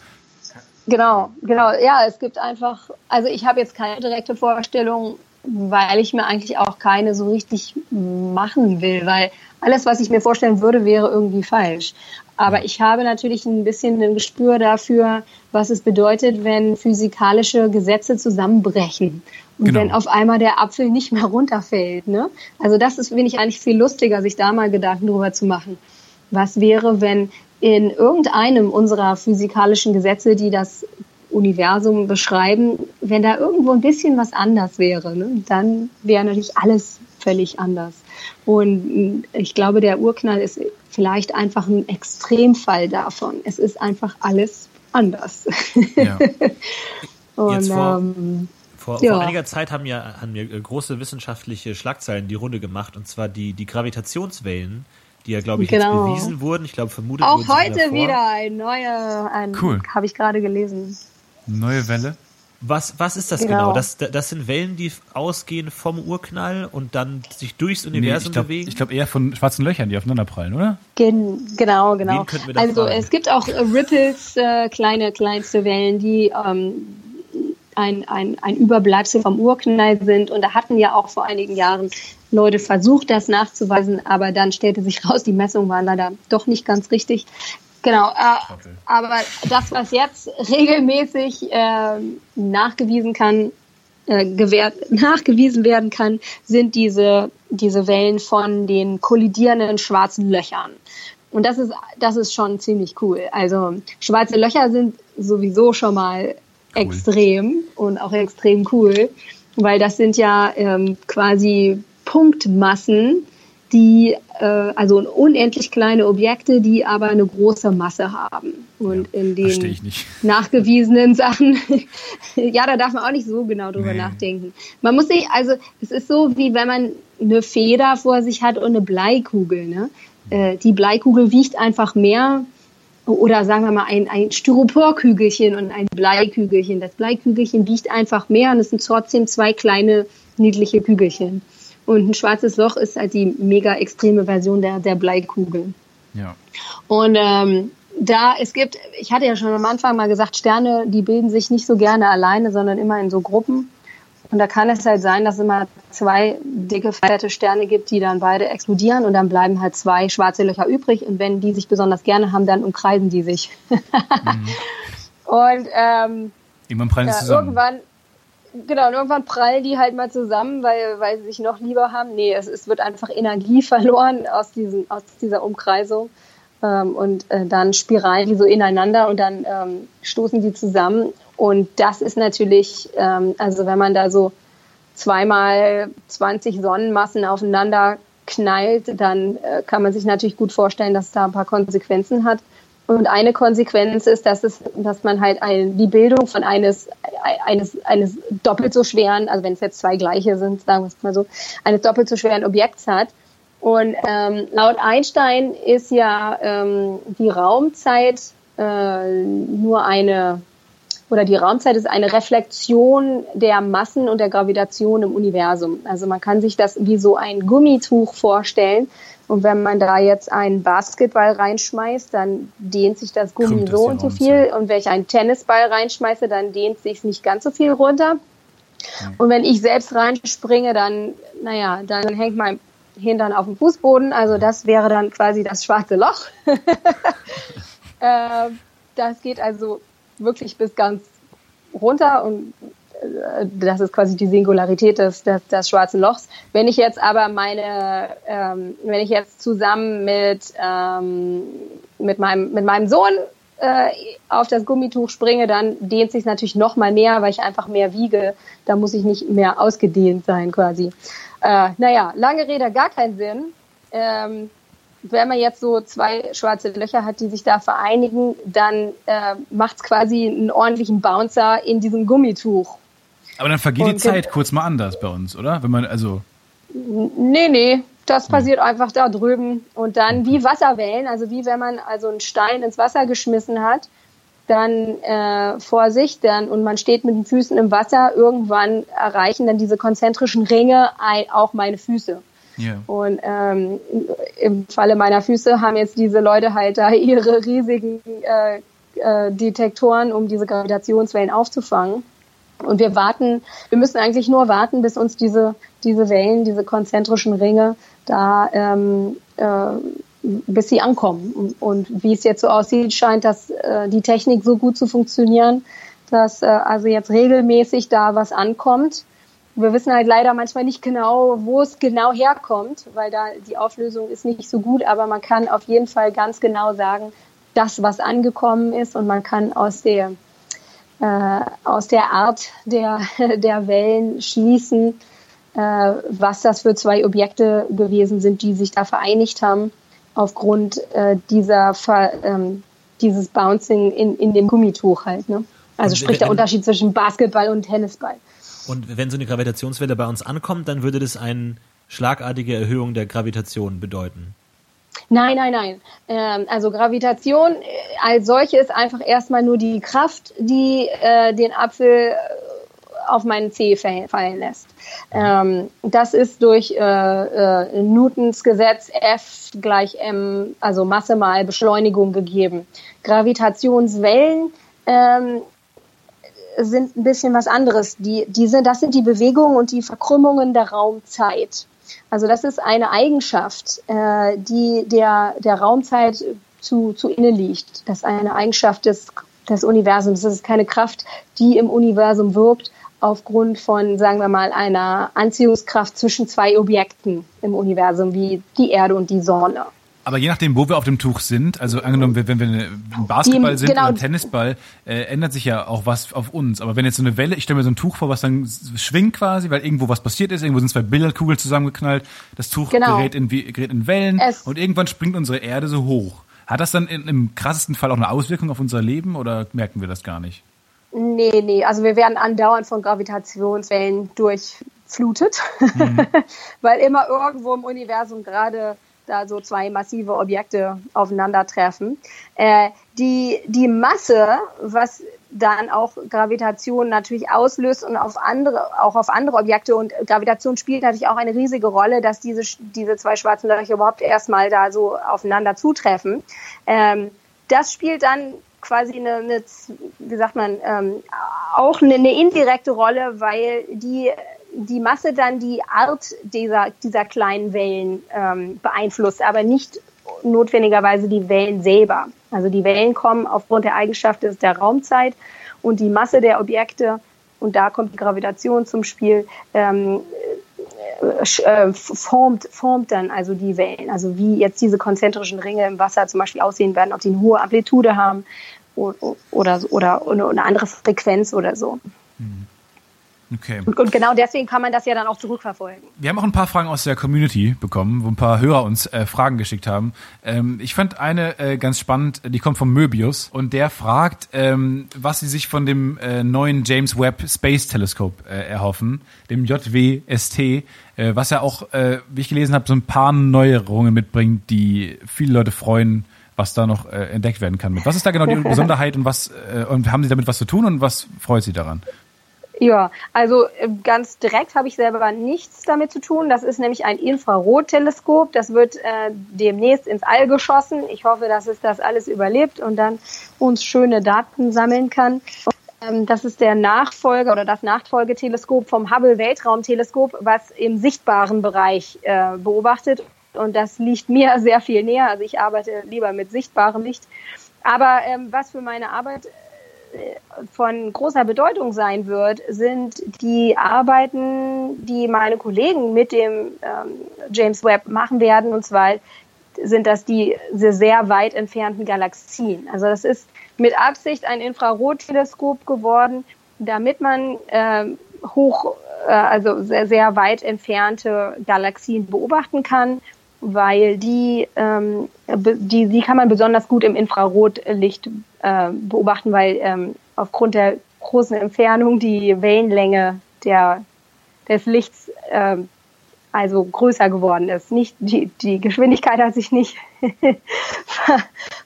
Genau, genau. Ja, es gibt einfach, also ich habe jetzt keine direkte Vorstellung, weil ich mir eigentlich auch keine so richtig machen will, weil alles, was ich mir vorstellen würde, wäre irgendwie falsch. Aber ich habe natürlich ein bisschen ein Gespür dafür, was es bedeutet, wenn physikalische Gesetze zusammenbrechen. Und genau. wenn auf einmal der Apfel nicht mehr runterfällt. Ne? Also das ist, finde ich, eigentlich viel lustiger, sich da mal Gedanken drüber zu machen. Was wäre, wenn in irgendeinem unserer physikalischen Gesetze, die das Universum beschreiben, wenn da irgendwo ein bisschen was anders wäre, ne, dann wäre natürlich alles völlig anders. Und ich glaube, der Urknall ist vielleicht einfach ein Extremfall davon. Es ist einfach alles anders. Ja. Und, vor, ähm, vor, ja. vor, einiger Zeit haben ja, haben ja große wissenschaftliche Schlagzeilen die Runde gemacht, und zwar die, die Gravitationswellen, die ja, glaube ich, genau. jetzt bewiesen wurden. Ich glaube, vermutet Auch heute wieder ein neuer, ein, cool. habe ich gerade gelesen. Neue Welle? Was, was ist das genau? genau? Das, das sind Wellen, die ausgehen vom Urknall und dann sich durchs Universum nee, ich glaub, bewegen? Ich glaube eher von schwarzen Löchern, die aufeinanderprallen, oder? Gen genau, genau. Also fragen? es gibt auch Ripples, äh, kleine, kleinste Wellen, die ähm, ein, ein, ein Überbleibsel vom Urknall sind. Und da hatten ja auch vor einigen Jahren Leute versucht, das nachzuweisen, aber dann stellte sich raus, die Messungen waren leider doch nicht ganz richtig. Genau, äh, okay. aber das, was jetzt regelmäßig äh, nachgewiesen kann, äh, gewährt, nachgewiesen werden kann, sind diese, diese Wellen von den kollidierenden schwarzen Löchern. Und das ist, das ist schon ziemlich cool. Also schwarze Löcher sind sowieso schon mal cool. extrem und auch extrem cool, weil das sind ja ähm, quasi Punktmassen, die äh, also unendlich kleine Objekte, die aber eine große Masse haben. Und ja, in den nachgewiesenen Sachen, ja, da darf man auch nicht so genau drüber nee. nachdenken. Man muss sich, also es ist so, wie wenn man eine Feder vor sich hat und eine Bleikugel. Ne? Äh, die Bleikugel wiegt einfach mehr oder sagen wir mal ein, ein Styroporkügelchen und ein Bleikügelchen. Das Bleikügelchen wiegt einfach mehr und es sind trotzdem zwei kleine niedliche Kügelchen. Und ein schwarzes Loch ist halt die mega extreme Version der, der Bleikugel. Ja. Und ähm, da es gibt, ich hatte ja schon am Anfang mal gesagt, Sterne, die bilden sich nicht so gerne alleine, sondern immer in so Gruppen. Und da kann es halt sein, dass es immer zwei dicke, fette Sterne gibt, die dann beide explodieren und dann bleiben halt zwei schwarze Löcher übrig. Und wenn die sich besonders gerne haben, dann umkreisen die sich. mhm. Und ähm, irgendwann prallen ja, zusammen. Irgendwann, genau, und irgendwann prallen die halt mal zusammen, weil, weil sie sich noch lieber haben. Nee, es, es wird einfach Energie verloren aus, diesen, aus dieser Umkreisung. Ähm, und äh, dann spiralen die so ineinander und dann ähm, stoßen die zusammen. Und das ist natürlich, ähm, also wenn man da so zweimal 20 Sonnenmassen aufeinander knallt, dann äh, kann man sich natürlich gut vorstellen, dass da ein paar Konsequenzen hat. Und eine Konsequenz ist, dass es, dass man halt ein, die Bildung von eines, eines, eines doppelt so schweren, also wenn es jetzt zwei gleiche sind, sagen wir es mal so, eines doppelt so schweren Objekts hat. Und ähm, laut Einstein ist ja ähm, die Raumzeit äh, nur eine oder die Raumzeit ist eine Reflexion der Massen und der Gravitation im Universum. Also man kann sich das wie so ein Gummituch vorstellen. Und wenn man da jetzt einen Basketball reinschmeißt, dann dehnt sich das Gummi so und so viel. Und wenn ich einen Tennisball reinschmeiße, dann dehnt sich nicht ganz so viel runter. Und wenn ich selbst reinspringe, dann, naja, dann hängt mein Hintern auf dem Fußboden. Also das wäre dann quasi das schwarze Loch. äh, das geht also wirklich bis ganz runter und das ist quasi die Singularität des, des, des schwarzen Lochs. Wenn ich jetzt aber meine, ähm, wenn ich jetzt zusammen mit, ähm, mit, meinem, mit meinem Sohn äh, auf das Gummituch springe, dann dehnt sich natürlich noch mal mehr, weil ich einfach mehr wiege. Da muss ich nicht mehr ausgedehnt sein quasi. Äh, naja, lange Rede, gar keinen Sinn. Ähm, wenn man jetzt so zwei schwarze Löcher hat, die sich da vereinigen, dann äh, macht es quasi einen ordentlichen Bouncer in diesem Gummituch. Aber dann vergeht Und die Zeit kurz mal anders bei uns, oder? Wenn man also. Nee, nee, das passiert hm. einfach da drüben. Und dann wie Wasserwellen, also wie wenn man also einen Stein ins Wasser geschmissen hat, dann äh, vor sich dann und man steht mit den Füßen im Wasser, irgendwann erreichen dann diese konzentrischen Ringe auch meine Füße. Yeah. Und ähm, im Falle meiner Füße haben jetzt diese Leute halt da ihre riesigen äh, äh, Detektoren, um diese Gravitationswellen aufzufangen. Und wir warten, wir müssen eigentlich nur warten, bis uns diese, diese Wellen, diese konzentrischen Ringe da, ähm, äh, bis sie ankommen. Und, wie es jetzt so aussieht, scheint das, äh, die Technik so gut zu funktionieren, dass äh, also jetzt regelmäßig da was ankommt wir wissen halt leider manchmal nicht genau, wo es genau herkommt, weil da die Auflösung ist nicht so gut, aber man kann auf jeden Fall ganz genau sagen, das, was angekommen ist und man kann aus der, aus der Art der, der Wellen schließen, äh, was das für zwei Objekte gewesen sind, die sich da vereinigt haben aufgrund äh, dieser ähm, dieses Bouncing in, in dem Gummituch halt. Ne? Also sprich der Unterschied zwischen Basketball und Tennisball. Und wenn so eine Gravitationswelle bei uns ankommt, dann würde das eine schlagartige Erhöhung der Gravitation bedeuten. Nein, nein, nein. Ähm, also Gravitation äh, als solche ist einfach erstmal nur die Kraft, die äh, den Apfel äh, auf meinen Zeh fallen lässt. Ähm, das ist durch äh, äh, Newtons Gesetz F gleich m, also Masse mal Beschleunigung gegeben. Gravitationswellen ähm, sind ein bisschen was anderes. Die, diese, das sind die Bewegungen und die Verkrümmungen der Raumzeit. Also das ist eine Eigenschaft, äh, die der, der Raumzeit zu, zu inne liegt. Das ist eine Eigenschaft des, des Universums. Das ist keine Kraft, die im Universum wirkt aufgrund von, sagen wir mal, einer Anziehungskraft zwischen zwei Objekten im Universum, wie die Erde und die Sonne. Aber je nachdem, wo wir auf dem Tuch sind, also angenommen, wenn wir ein Basketball die, sind genau. oder ein Tennisball, äh, ändert sich ja auch was auf uns. Aber wenn jetzt so eine Welle, ich stelle mir so ein Tuch vor, was dann schwingt quasi, weil irgendwo was passiert ist, irgendwo sind zwei Billardkugeln zusammengeknallt, das Tuch genau. gerät, in, gerät in Wellen es und irgendwann springt unsere Erde so hoch. Hat das dann in, im krassesten Fall auch eine Auswirkung auf unser Leben oder merken wir das gar nicht? Nee, nee, also wir werden andauernd von Gravitationswellen durchflutet, mhm. weil immer irgendwo im Universum gerade da so zwei massive Objekte aufeinandertreffen. Äh, die, die Masse, was dann auch Gravitation natürlich auslöst und auf andere, auch auf andere Objekte und Gravitation spielt natürlich auch eine riesige Rolle, dass diese, diese zwei schwarzen Löcher überhaupt erstmal da so aufeinander zutreffen. Ähm, das spielt dann quasi eine, eine wie sagt man, ähm, auch eine, eine indirekte Rolle, weil die die Masse dann die Art dieser, dieser kleinen Wellen ähm, beeinflusst, aber nicht notwendigerweise die Wellen selber. Also die Wellen kommen aufgrund der Eigenschaft der Raumzeit und die Masse der Objekte, und da kommt die Gravitation zum Spiel, ähm, äh, äh formt, formt dann also die Wellen. Also wie jetzt diese konzentrischen Ringe im Wasser zum Beispiel aussehen werden, ob die eine hohe Amplitude haben oder, oder, oder eine andere Frequenz oder so. Mhm. Okay. Und, und, genau deswegen kann man das ja dann auch zurückverfolgen. Wir haben auch ein paar Fragen aus der Community bekommen, wo ein paar Hörer uns äh, Fragen geschickt haben. Ähm, ich fand eine äh, ganz spannend, die kommt von Möbius und der fragt, ähm, was sie sich von dem äh, neuen James Webb Space Telescope äh, erhoffen, dem JWST, äh, was ja auch, äh, wie ich gelesen habe, so ein paar Neuerungen mitbringt, die viele Leute freuen was da noch entdeckt werden kann. Was ist da genau die Besonderheit und was und haben Sie damit was zu tun und was freut Sie daran? Ja, also äh, ganz direkt habe ich selber nichts damit zu tun. Das ist nämlich ein Infrarotteleskop. Das wird äh, demnächst ins All geschossen. Ich hoffe, dass es das alles überlebt und dann uns schöne Daten sammeln kann. Ähm, das ist der Nachfolger oder das Nachfolgeteleskop vom Hubble Weltraumteleskop, was im sichtbaren Bereich äh, beobachtet. Und das liegt mir sehr viel näher. Also ich arbeite lieber mit sichtbarem Licht. Aber ähm, was für meine Arbeit von großer Bedeutung sein wird, sind die Arbeiten, die meine Kollegen mit dem ähm, James Webb machen werden. Und zwar sind das die sehr weit entfernten Galaxien. Also das ist mit Absicht ein Infrarotteleskop geworden, damit man äh, hoch, äh, also sehr, sehr weit entfernte Galaxien beobachten kann, weil die, ähm, die, die kann man besonders gut im Infrarotlicht äh, beobachten, weil ähm, aufgrund der großen Entfernung die Wellenlänge der, des Lichts äh, also größer geworden ist. Nicht die, die Geschwindigkeit hat sich nicht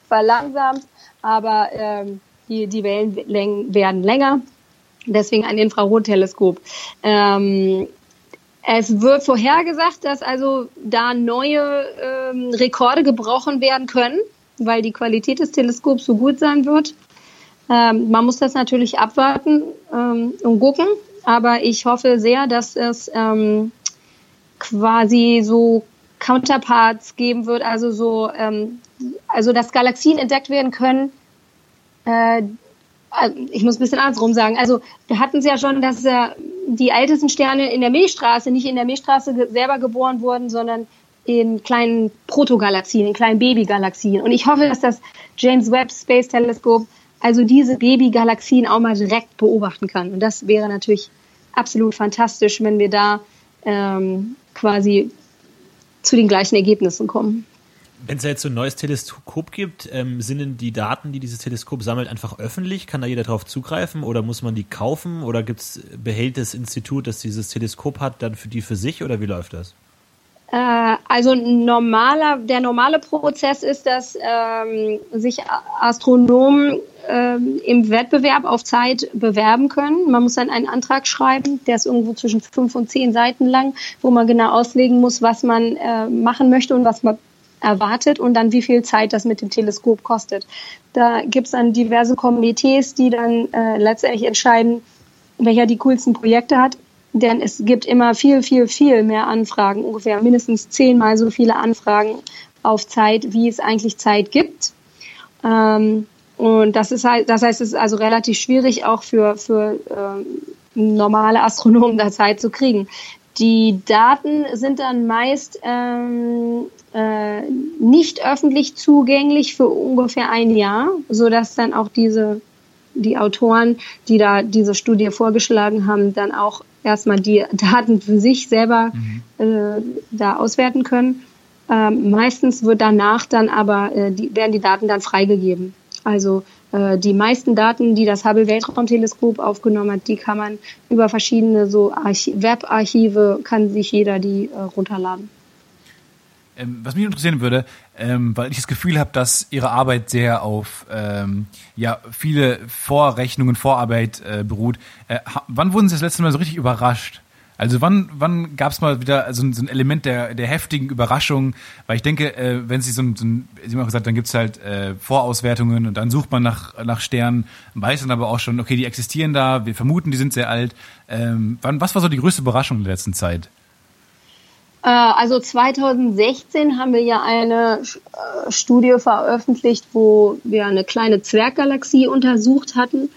verlangsamt, aber ähm, die, die Wellenlängen werden länger. Deswegen ein Infrarotteleskop. Ähm, es wird vorhergesagt, dass also da neue ähm, Rekorde gebrochen werden können, weil die Qualität des Teleskops so gut sein wird. Ähm, man muss das natürlich abwarten ähm, und gucken, aber ich hoffe sehr, dass es ähm, quasi so Counterparts geben wird, also so, ähm, also dass Galaxien entdeckt werden können, äh, ich muss ein bisschen andersrum sagen. Also wir hatten es ja schon, dass äh, die ältesten Sterne in der Milchstraße nicht in der Milchstraße ge selber geboren wurden, sondern in kleinen Protogalaxien, in kleinen Babygalaxien. Und ich hoffe, dass das James Webb Space Telescope also diese Babygalaxien auch mal direkt beobachten kann. Und das wäre natürlich absolut fantastisch, wenn wir da ähm, quasi zu den gleichen Ergebnissen kommen. Wenn es jetzt so ein neues Teleskop gibt, ähm, sind denn die Daten, die dieses Teleskop sammelt, einfach öffentlich? Kann da jeder drauf zugreifen oder muss man die kaufen oder gibt's, behält das Institut, das dieses Teleskop hat, dann für die für sich oder wie läuft das? Äh, also normaler, der normale Prozess ist, dass ähm, sich Astronomen ähm, im Wettbewerb auf Zeit bewerben können. Man muss dann einen Antrag schreiben, der ist irgendwo zwischen fünf und zehn Seiten lang, wo man genau auslegen muss, was man äh, machen möchte und was man erwartet und dann wie viel Zeit das mit dem Teleskop kostet. Da gibt's dann diverse Komitees, die dann äh, letztendlich entscheiden, welcher die coolsten Projekte hat. Denn es gibt immer viel, viel, viel mehr Anfragen, ungefähr mindestens zehnmal so viele Anfragen auf Zeit, wie es eigentlich Zeit gibt. Ähm, und das ist halt, das heißt, es ist also relativ schwierig auch für, für ähm, normale Astronomen da Zeit zu kriegen. Die Daten sind dann meist ähm, äh, nicht öffentlich zugänglich für ungefähr ein Jahr, so dass dann auch diese die Autoren, die da diese Studie vorgeschlagen haben, dann auch erstmal die Daten für sich selber mhm. äh, da auswerten können. Ähm, meistens wird danach dann aber äh, die, werden die Daten dann freigegeben. Also die meisten Daten, die das Hubble Weltraumteleskop aufgenommen hat, die kann man über verschiedene so Webarchive kann sich jeder die äh, runterladen. Ähm, was mich interessieren würde, ähm, weil ich das Gefühl habe, dass Ihre Arbeit sehr auf ähm, ja viele Vorrechnungen, Vorarbeit äh, beruht. Äh, wann wurden Sie das letzte Mal so richtig überrascht? Also wann, wann gab es mal wieder so ein, so ein, Element der, der heftigen Überraschung? Weil ich denke, äh, wenn Sie so ein, so ein, Sie haben auch gesagt, dann gibt's halt äh, Vorauswertungen und dann sucht man nach, nach Sternen, weiß dann aber auch schon, okay, die existieren da, wir vermuten, die sind sehr alt. Ähm, wann, was war so die größte Überraschung in der letzten Zeit? Äh, also 2016 haben wir ja eine äh, Studie veröffentlicht, wo wir eine kleine Zwerggalaxie untersucht hatten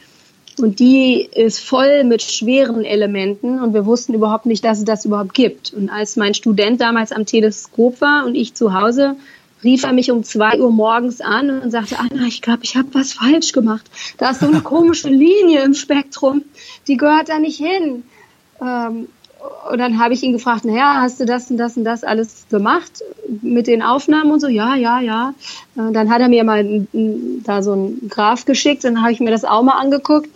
und die ist voll mit schweren Elementen und wir wussten überhaupt nicht, dass es das überhaupt gibt. Und als mein Student damals am Teleskop war und ich zu Hause, rief er mich um zwei Uhr morgens an und sagte, Anna, ich glaube, ich habe was falsch gemacht. Da ist so eine komische Linie im Spektrum, die gehört da nicht hin. Ähm, und dann habe ich ihn gefragt, naja, hast du das und das und das alles gemacht mit den Aufnahmen und so? Ja, ja, ja. Und dann hat er mir mal da so ein Graph geschickt, dann habe ich mir das auch mal angeguckt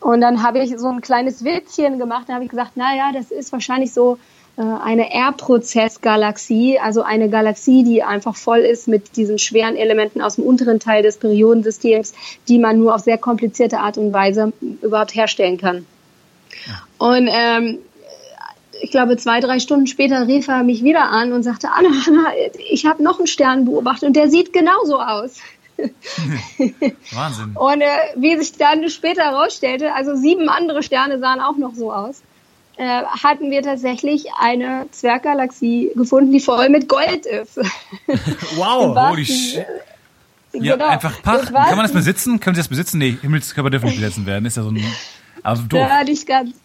und dann habe ich so ein kleines Witzchen gemacht. Da habe ich gesagt, na ja, das ist wahrscheinlich so äh, eine R-Prozess-Galaxie, also eine Galaxie, die einfach voll ist mit diesen schweren Elementen aus dem unteren Teil des Periodensystems, die man nur auf sehr komplizierte Art und Weise überhaupt herstellen kann. Und ähm, ich glaube, zwei, drei Stunden später rief er mich wieder an und sagte, Anna, Anna, ich habe noch einen Stern beobachtet und der sieht genauso aus. Wahnsinn. Und äh, wie sich dann später herausstellte, also sieben andere Sterne sahen auch noch so aus, äh, hatten wir tatsächlich eine Zwerggalaxie gefunden, die voll mit Gold ist. wow, holy shit. Ja, genau. einfach pachten. Das Kann man das besitzen? Können Sie das besitzen? Nee, Himmelskörper dürfen nicht besetzen werden. Ist ja so ein, also doof. Ja, nicht ganz.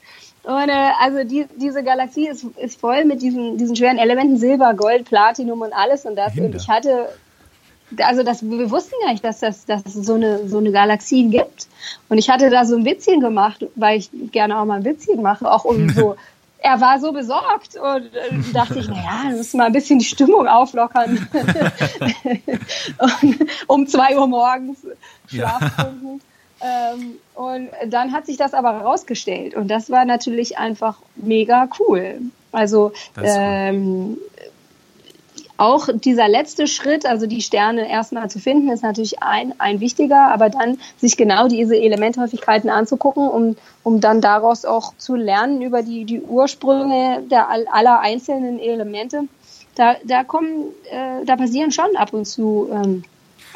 Und, äh, also die, diese Galaxie ist, ist voll mit diesen, diesen schweren Elementen, Silber, Gold, Platinum und alles und das. Hinder. Und ich hatte, also das, wir wussten gar nicht, dass, das, dass es so eine, so eine Galaxie gibt. Und ich hatte da so ein Witzchen gemacht, weil ich gerne auch mal ein Witzchen mache, auch um so, er war so besorgt und äh, dachte ich, naja, wir müssen mal ein bisschen die Stimmung auflockern. und, um zwei Uhr morgens Schlafstunden. Ähm, und dann hat sich das aber rausgestellt und das war natürlich einfach mega cool. Also Das ist cool. ähm, auch dieser letzte Schritt, also die Sterne erstmal zu finden, ist natürlich ein, ein wichtiger, aber dann sich genau diese Elementhäufigkeiten anzugucken, um, um dann daraus auch zu lernen über die, die Ursprünge der all- aller einzelnen Elemente. Da, da kommen, äh, da passieren schon ab und zu ähm,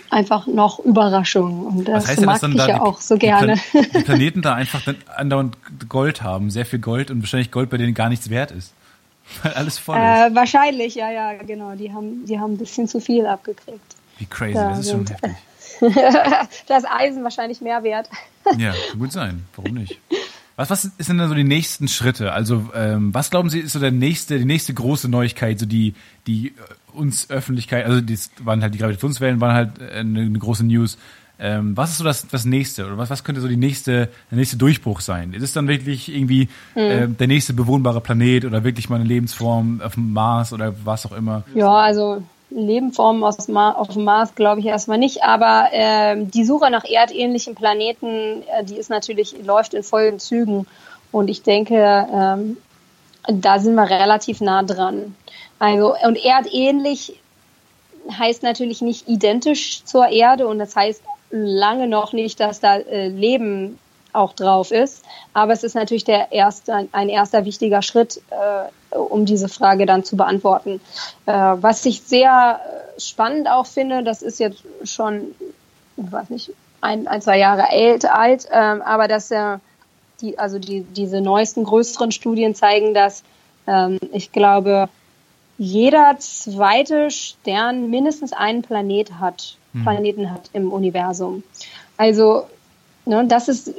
einfach noch Überraschungen. Und das Was heißt denn, mag dann ich ja auch so gerne. Die Planeten da einfach dann andauernd Gold haben, sehr viel Gold und wahrscheinlich Gold, bei denen gar nichts wert ist. Weil alles voll ist. Äh, wahrscheinlich, ja, ja, genau. Die haben, die haben ein bisschen zu viel abgekriegt. Wie crazy, da das ist schon sind- heftig. das Eisen wahrscheinlich mehr wert. Ja, kann gut sein. Warum nicht? Was, was ist denn so die nächsten Schritte? Also, ähm, was glauben Sie, ist so der nächste, die nächste große Neuigkeit, so die, die äh, uns Öffentlichkeit, also das waren halt die Gravitationswellen, waren halt äh, eine, eine große News. Ähm, was ist so das, das nächste? Oder was, was könnte so die nächste, der nächste Durchbruch sein? Ist es dann wirklich irgendwie äh, der nächste bewohnbare Planet oder wirklich mal eine Lebensform auf dem Mars oder was auch immer? Ja, also Lebenformen aus Ma auf dem Mars glaube ich erstmal nicht, aber ähm, die Suche nach erdähnlichen Planeten, äh, die ist natürlich, läuft in vollen Zügen und ich denke, ähm, da sind wir relativ nah dran. Also, und erdähnlich heißt natürlich nicht identisch zur Erde und das heißt lange noch nicht, dass da äh, Leben auch drauf ist. Aber es ist natürlich der erste, ein, erster wichtiger Schritt, äh, um diese Frage dann zu beantworten. Äh, was ich sehr äh, spannend auch finde, das ist jetzt schon, ich weiß nicht, ein, ein zwei Jahre alt, alt ähm, aber dass äh, die, also die, diese neuesten größeren Studien zeigen, dass ähm, ich glaube, jeder zweite Stern mindestens einen Planet hat, Planeten hat im Universum. Also, ne, das ist,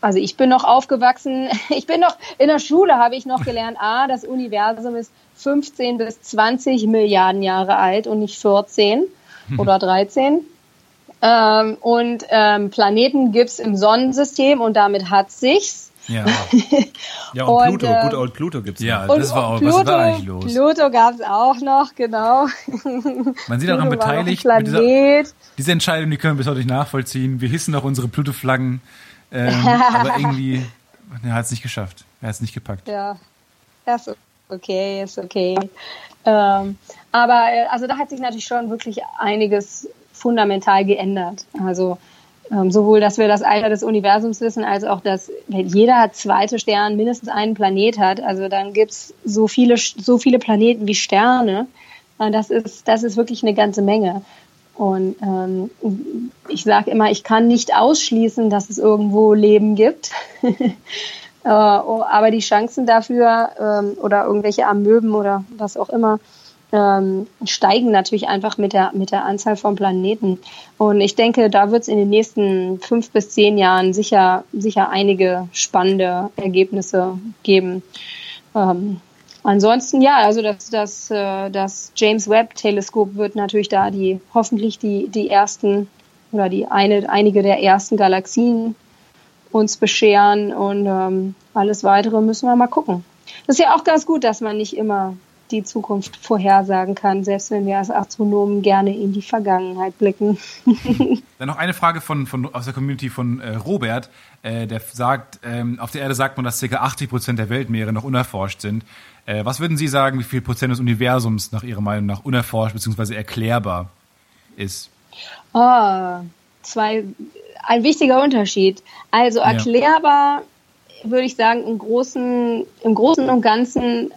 also ich bin noch aufgewachsen, ich bin noch, in der Schule habe ich noch gelernt, ah, das Universum ist 15 bis 20 Milliarden Jahre alt und nicht 14 oder 13. Ähm, und ähm, Planeten gibt's im Sonnensystem und damit hat sich's. Ja, Ja, und, Und, Pluto, äh, good old Pluto gibt's ja noch. das war auch, Pluto, was war eigentlich los? Pluto gab's auch noch, genau. Man sieht daran Pluto war noch ein beteiligt. Mit dieser, Planet. diese Entscheidung, die können wir bis heute nicht nachvollziehen. Wir hissen auch unsere Pluto-Flaggen, ähm, aber irgendwie er hat es nicht geschafft. Er hat es nicht gepackt. Ja, das ist okay, ist okay. Ähm, aber äh, also da hat sich natürlich schon wirklich einiges fundamental geändert. Also ähm, sowohl, dass wir das Alter des Universums wissen, als auch, dass jeder zweite Stern mindestens einen Planet hat. Also dann gibt's so viele, so viele Planeten wie Sterne. Äh, Das ist, das ist wirklich eine ganze Menge. Und ähm, ich sage immer, ich kann nicht ausschließen, dass es irgendwo Leben gibt. Äh, oh, aber die Chancen dafür ähm, oder irgendwelche Amöben oder was auch immer ähm, steigen natürlich einfach mit der mit der Anzahl von Planeten. Und ich denke, da wird es in den nächsten fünf bis zehn Jahren sicher sicher einige spannende Ergebnisse geben. Ähm, ansonsten ja, also das das äh, das James Webb Teleskop wird natürlich da die hoffentlich die die ersten oder die eine einige der ersten Galaxien uns bescheren und ähm, alles weitere müssen wir mal gucken. Das ist ja auch ganz gut, dass man nicht immer die Zukunft vorhersagen kann, selbst wenn wir als Astronomen gerne in die Vergangenheit blicken. Dann noch eine Frage von, von aus der Community von äh, Robert, äh, der sagt, ähm, auf der Erde sagt man, dass ca. 80 Prozent der Weltmeere noch unerforscht sind. Äh, was würden Sie sagen, wie viel Prozent des Universums nach Ihrer Meinung nach unerforscht bzw. erklärbar ist? Ah, zwei, ein wichtiger Unterschied. Also Ja. erklärbar würde ich sagen, im Großen, im Großen und Ganzen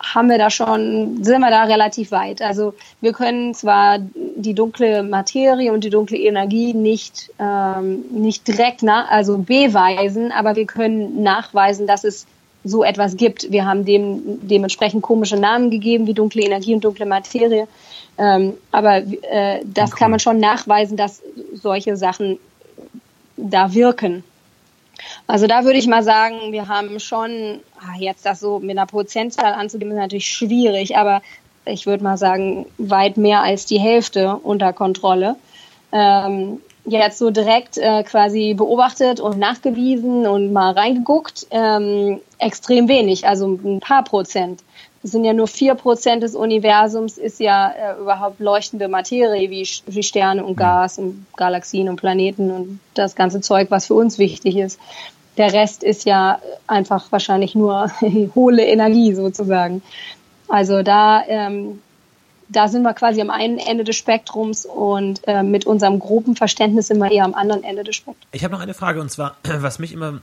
haben wir da schon, sind wir da relativ weit. Also wir können zwar die dunkle Materie und die dunkle Energie nicht, ähm, nicht direkt na, also beweisen, aber wir können nachweisen, dass es so etwas gibt. Wir haben dem dementsprechend komische Namen gegeben wie dunkle Energie und dunkle Materie. Ähm, aber äh, das cool. kann man schon nachweisen, dass solche Sachen da wirken. Also da würde ich mal sagen, wir haben schon, ach, jetzt das so mit einer Prozentzahl anzugeben, ist natürlich schwierig, aber ich würde mal sagen, weit mehr als die Hälfte unter Kontrolle. Ähm, jetzt so direkt äh, quasi beobachtet und nachgewiesen und mal reingeguckt, ähm, extrem wenig, also ein paar Prozent. Das sind ja nur vier Prozent des Universums, ist ja äh, überhaupt leuchtende Materie wie, wie Sterne und Gas und Galaxien und Planeten und das ganze Zeug, was für uns wichtig ist. Der Rest ist ja einfach wahrscheinlich nur hohle Energie sozusagen. Also da ähm, da sind wir quasi am einen Ende des Spektrums und äh, mit unserem groben Verständnis sind wir eher am anderen Ende des Spektrums. Ich habe noch eine Frage und zwar, was mich immer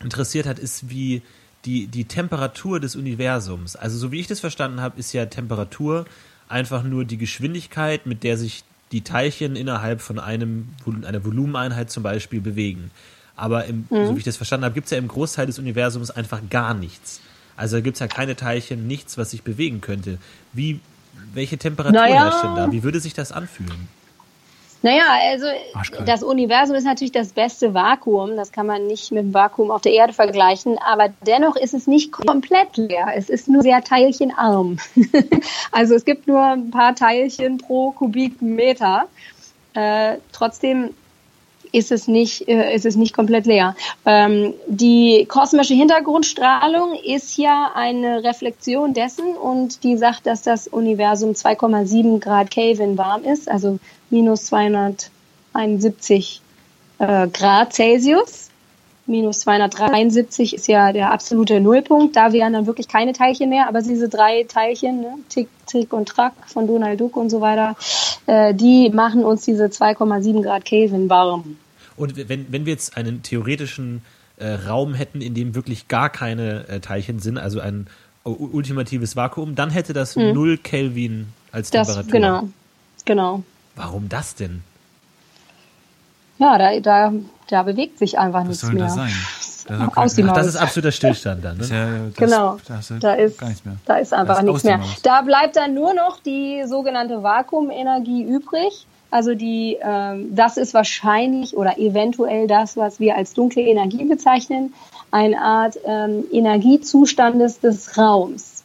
interessiert hat, ist wie die, die Temperatur des Universums. Also so wie ich das verstanden habe, ist ja Temperatur einfach nur die Geschwindigkeit, mit der sich die Teilchen innerhalb von einem, einer Volumeneinheit zum Beispiel bewegen. Aber im, mhm. so wie ich das verstanden habe, gibt es ja im Großteil des Universums einfach gar nichts. Also gibt es ja keine Teilchen, nichts, was sich bewegen könnte. Wie welche Temperatur naja. herrscht denn da? Wie würde sich das anfühlen? Naja, also Arschkalt. das Universum ist natürlich das beste Vakuum. Das kann man nicht mit dem Vakuum auf der Erde vergleichen. Aber dennoch ist es nicht komplett leer. Es ist nur sehr teilchenarm. also es gibt nur ein paar Teilchen pro Kubikmeter. Äh, trotzdem ist es nicht, äh, ist es nicht komplett leer. Ähm, die kosmische Hintergrundstrahlung ist ja eine Reflexion dessen und die sagt, dass das Universum 2,7 Grad Kelvin warm ist, also minus 271 äh, Grad Celsius. Minus 273 ist ja der absolute Nullpunkt. Da wären dann wirklich keine Teilchen mehr, aber diese drei Teilchen, ne, Tick, Tick und Track von Donald Duck und so weiter, äh, die machen uns diese 2,7 Grad Kelvin warm. Und wenn, wenn wir jetzt einen theoretischen äh, Raum hätten, in dem wirklich gar keine äh, Teilchen sind, also ein ultimatives Vakuum, dann hätte das hm. 0 Kelvin als das, Temperatur. Genau, genau. Warum das denn? Ja, da, da, da bewegt sich einfach Was nichts mehr. Das sein? Das, Ach, das ist absoluter Stillstand dann, ne? Ja, das, genau, das da, ist, da ist einfach ist nichts mehr. Da bleibt dann nur noch die sogenannte Vakuumenergie übrig. Also die, ähm, das ist wahrscheinlich oder eventuell das, was wir als dunkle Energie bezeichnen, eine Art ähm, Energiezustandes des Raums.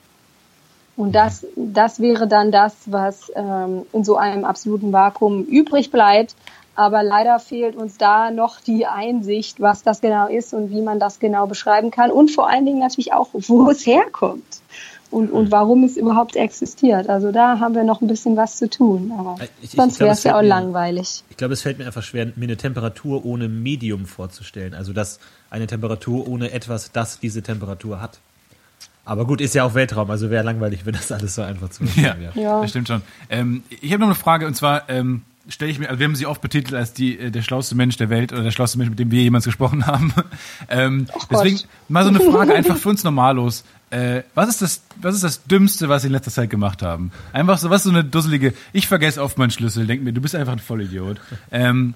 Und das, das wäre dann das, was ähm, in so einem absoluten Vakuum übrig bleibt. Aber leider fehlt uns da noch die Einsicht, was das genau ist und wie man das genau beschreiben kann. Und vor allen Dingen natürlich auch, wo es herkommt und, und warum es überhaupt existiert. Also da haben wir noch ein bisschen was zu tun. Aber äh, ich, sonst wäre es ja auch mir, langweilig. Ich glaube, es fällt mir einfach schwer, mir eine Temperatur ohne Medium vorzustellen. Also dass eine Temperatur ohne etwas, das diese Temperatur hat. Aber gut, ist ja auch Weltraum, also wäre langweilig, wenn das alles so einfach zu ja, wäre. Ja, das stimmt schon. Ähm, ich habe noch eine Frage und zwar, ähm, stelle ich mir, also wir haben sie oft betitelt als die, äh, der schlauste Mensch der Welt oder der schlauste Mensch, mit dem wir jemals gesprochen haben. ähm, oh deswegen mal so eine Frage einfach für uns normallos. Äh, was ist das, was ist das Dümmste, was Sie in letzter Zeit gemacht haben? Einfach so, was so eine dusselige, ich vergesse oft meinen Schlüssel, denk mir, du bist einfach ein Vollidiot. Ähm,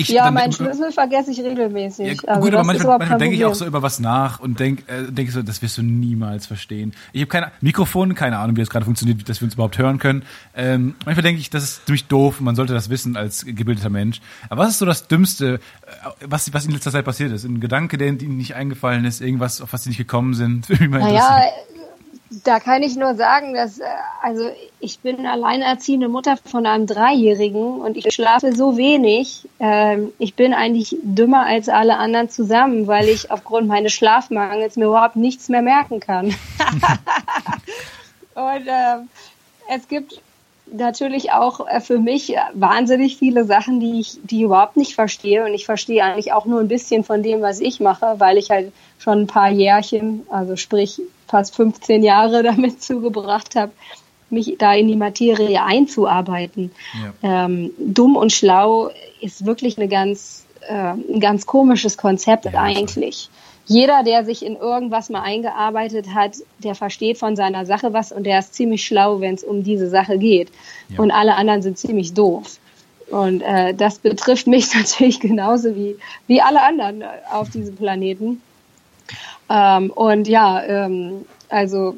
ich, ja, dann, meinen Schlüssel vergesse ich regelmäßig. Ja, also gut, aber manchmal, manchmal denke ich auch so über was nach und denke äh, denk so, das wirst du niemals verstehen. Ich habe keine Mikrofon, keine Ahnung, wie das gerade funktioniert, dass wir uns überhaupt hören können. Ähm, manchmal denke ich, das ist ziemlich doof, man sollte das wissen als gebildeter Mensch. Aber was ist so das Dümmste, äh, was, was in letzter Zeit passiert ist? Ein Gedanke, der Ihnen nicht eingefallen ist, irgendwas, auf was Sie nicht gekommen sind? naja, da kann ich nur sagen, dass äh, also ich bin alleinerziehende Mutter von einem Dreijährigen und ich schlafe so wenig. Ähm, ich bin eigentlich dümmer als alle anderen zusammen, weil ich aufgrund meines Schlafmangels mir überhaupt nichts mehr merken kann. und äh, es gibt natürlich auch äh, für mich wahnsinnig viele Sachen, die ich, die ich überhaupt nicht verstehe. Und ich verstehe eigentlich auch nur ein bisschen von dem, was ich mache, weil ich halt schon ein paar Jährchen, also sprich fast 15 Jahre damit zugebracht habe, mich da in die Materie einzuarbeiten. Ja. Ähm, dumm und schlau ist wirklich eine ganz, äh, ein ganz komisches Konzept ja, eigentlich. Jeder, der sich in irgendwas mal eingearbeitet hat, der versteht von seiner Sache was und der ist ziemlich schlau, wenn es um diese Sache geht. Ja. Und alle anderen sind ziemlich doof. Und äh, das betrifft mich natürlich genauso wie, wie alle anderen auf diesem Planeten. Ähm, und ja, ähm, also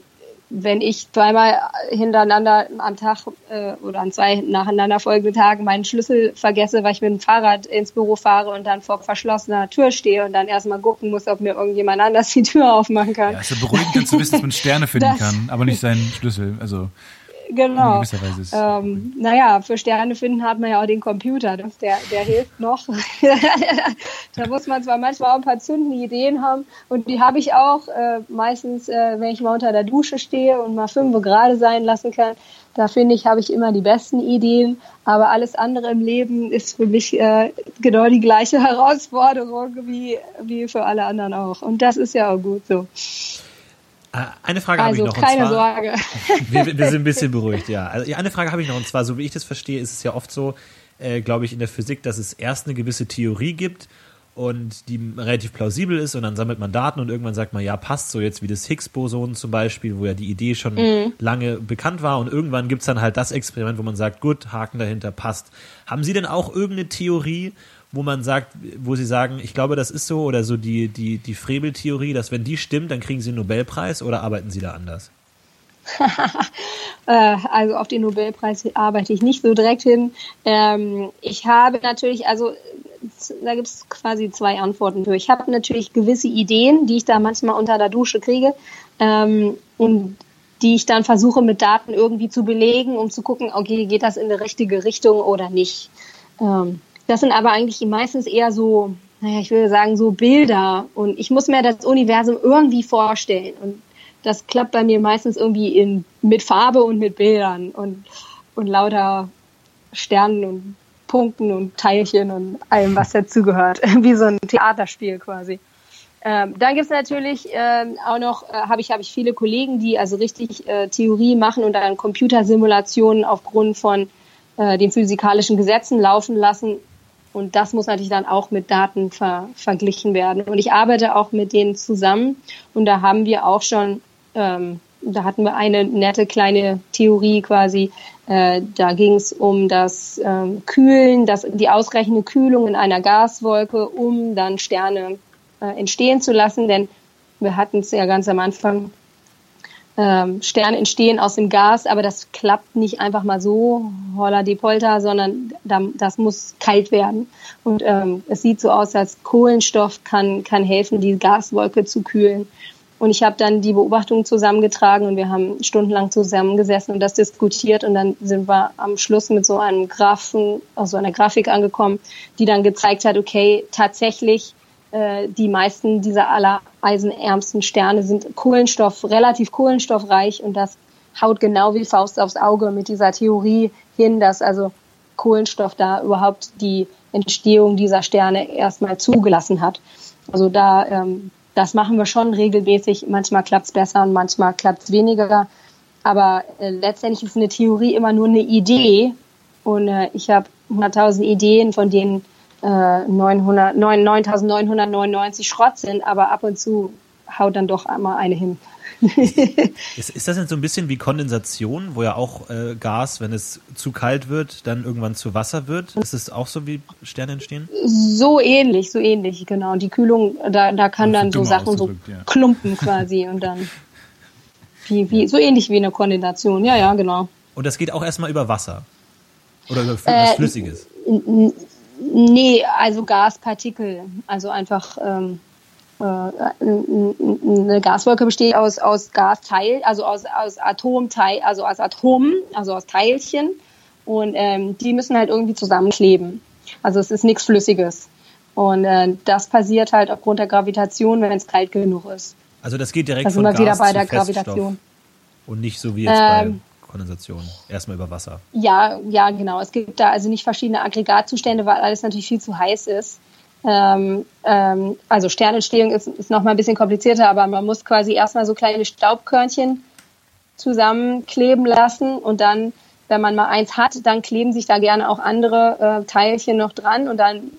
wenn ich zweimal hintereinander am Tag äh, oder an zwei nacheinander folgenden Tagen meinen Schlüssel vergesse, weil ich mit dem Fahrrad ins Büro fahre und dann vor verschlossener Tür stehe und dann erstmal gucken muss, ob mir irgendjemand anders die Tür aufmachen kann. Ja, ist ja beruhigend, zu wissen, dass man Sterne finden das, kann, aber nicht seinen Schlüssel. Also Genau. Ähm, naja, für Sterne finden hat man ja auch den Computer. Das, der, der hilft noch. da muss man zwar manchmal auch ein paar zündende Ideen haben und die habe ich auch äh, meistens, äh, wenn ich mal unter der Dusche stehe und mal fünf gerade sein lassen kann. Da finde ich, habe ich immer die besten Ideen. Aber alles andere im Leben ist für mich äh, genau die gleiche Herausforderung wie, wie für alle anderen auch. Und das ist ja auch gut so. Äh, eine Frage also, habe ich noch. Keine zwar, Sorge. Wir, wir, sind ein bisschen beruhigt, ja. Also, eine Frage habe ich noch, und zwar, so wie ich das verstehe, ist es ja oft so, äh, glaube ich, in der Physik, dass es erst eine gewisse Theorie gibt und die relativ plausibel ist und dann sammelt man Daten und irgendwann sagt man, ja, passt so jetzt wie das Higgs-Boson zum Beispiel, wo ja die Idee schon mhm. lange bekannt war und irgendwann gibt's dann halt das Experiment, wo man sagt, gut, Haken dahinter, passt. Haben Sie denn auch irgendeine Theorie, wo man sagt, wo sie sagen, ich glaube, das ist so, oder so die, die, die Frebel-Theorie, dass wenn die stimmt, dann kriegen sie einen Nobelpreis oder arbeiten sie da anders? Äh, also auf den Nobelpreis arbeite ich nicht so direkt hin. Ähm, ich habe natürlich, also da gibt es quasi zwei Antworten für. Ich habe natürlich gewisse Ideen, die ich da manchmal unter der Dusche kriege ähm, und die ich dann versuche mit Daten irgendwie zu belegen, um zu gucken, okay, geht das in die richtige Richtung oder nicht. Das sind aber eigentlich meistens eher so, naja, ich würde sagen, so Bilder. Und ich muss mir das Universum irgendwie vorstellen. Und das klappt bei mir meistens irgendwie in, mit Farbe und mit Bildern und, und lauter Sternen und Punkten und Teilchen und allem, was dazugehört. Wie so ein Theaterspiel quasi. Ähm, dann gibt's natürlich ähm, auch noch, äh, habe ich, hab ich viele Kollegen, die also richtig äh, Theorie machen und dann Computersimulationen aufgrund von äh, den physikalischen Gesetzen laufen lassen und das muss natürlich dann auch mit Daten ver verglichen werden. Und ich arbeite auch mit denen zusammen. Und da haben wir auch schon, ähm, da hatten wir eine nette kleine Theorie quasi. Äh, da ging es um das ähm, Kühlen, das, die ausreichende Kühlung in einer Gaswolke, um dann Sterne äh, entstehen zu lassen. Denn wir hatten es ja ganz am Anfang ähm, Sterne entstehen aus dem Gas, aber das klappt nicht einfach mal so, holla die Polter, sondern das muss kalt werden. Und ähm, es sieht so aus, als Kohlenstoff kann, kann helfen, die Gaswolke zu kühlen. Und ich habe dann die Beobachtungen zusammengetragen und wir haben stundenlang zusammengesessen und das diskutiert und dann sind wir am Schluss mit so einem Graphen, also einer Grafik angekommen, die dann gezeigt hat, okay, tatsächlich die meisten dieser aller eisenärmsten Sterne sind Kohlenstoff, relativ kohlenstoffreich und das haut genau wie Faust aufs Auge mit dieser Theorie hin, dass also Kohlenstoff da überhaupt die Entstehung dieser Sterne erstmal zugelassen hat. Also da, ähm, das machen wir schon regelmäßig. Manchmal klappt's besser und manchmal klappt's weniger. Aber äh, letztendlich ist eine Theorie immer nur eine Idee. Und äh, ich habe 100.000 Ideen, von denen 9.999 äh, Schrott sind, aber ab und zu haut dann doch einmal eine hin. ist, ist das denn so ein bisschen wie Kondensation, wo ja auch äh, Gas, wenn es zu kalt wird, dann irgendwann zu Wasser wird? Ist es auch so wie Sterne entstehen? So ähnlich, so ähnlich, genau. Und die Kühlung, da, da kann dann so Sachen so ja. klumpen quasi und dann wie, wie, so ähnlich wie eine Kondensation. Ja, ja, genau. Und das geht auch erstmal über Wasser? Oder über was äh, Flüssiges? Nee, also Gaspartikel. Also einfach ähm, äh, eine Gaswolke besteht aus, aus Gasteil, also aus, aus Atomteil, also aus Atomen, also aus Teilchen. Und ähm, die müssen halt irgendwie zusammenkleben. Also es ist nichts Flüssiges. Und äh, das passiert halt aufgrund der Gravitation, wenn es kalt genug ist. Also das geht direkt da von Gas wieder bei der Gravitation. Und nicht so wie jetzt ähm, bei Kondensation? Erstmal über Wasser. Ja, ja, genau. Es gibt da also nicht verschiedene Aggregatzustände, weil alles natürlich viel zu heiß ist. Ähm, ähm, also Sternentstehung ist, ist noch mal ein bisschen komplizierter, aber man muss quasi erstmal so kleine Staubkörnchen zusammenkleben lassen und dann, wenn man mal eins hat, dann kleben sich da gerne auch andere äh, Teilchen noch dran und dann,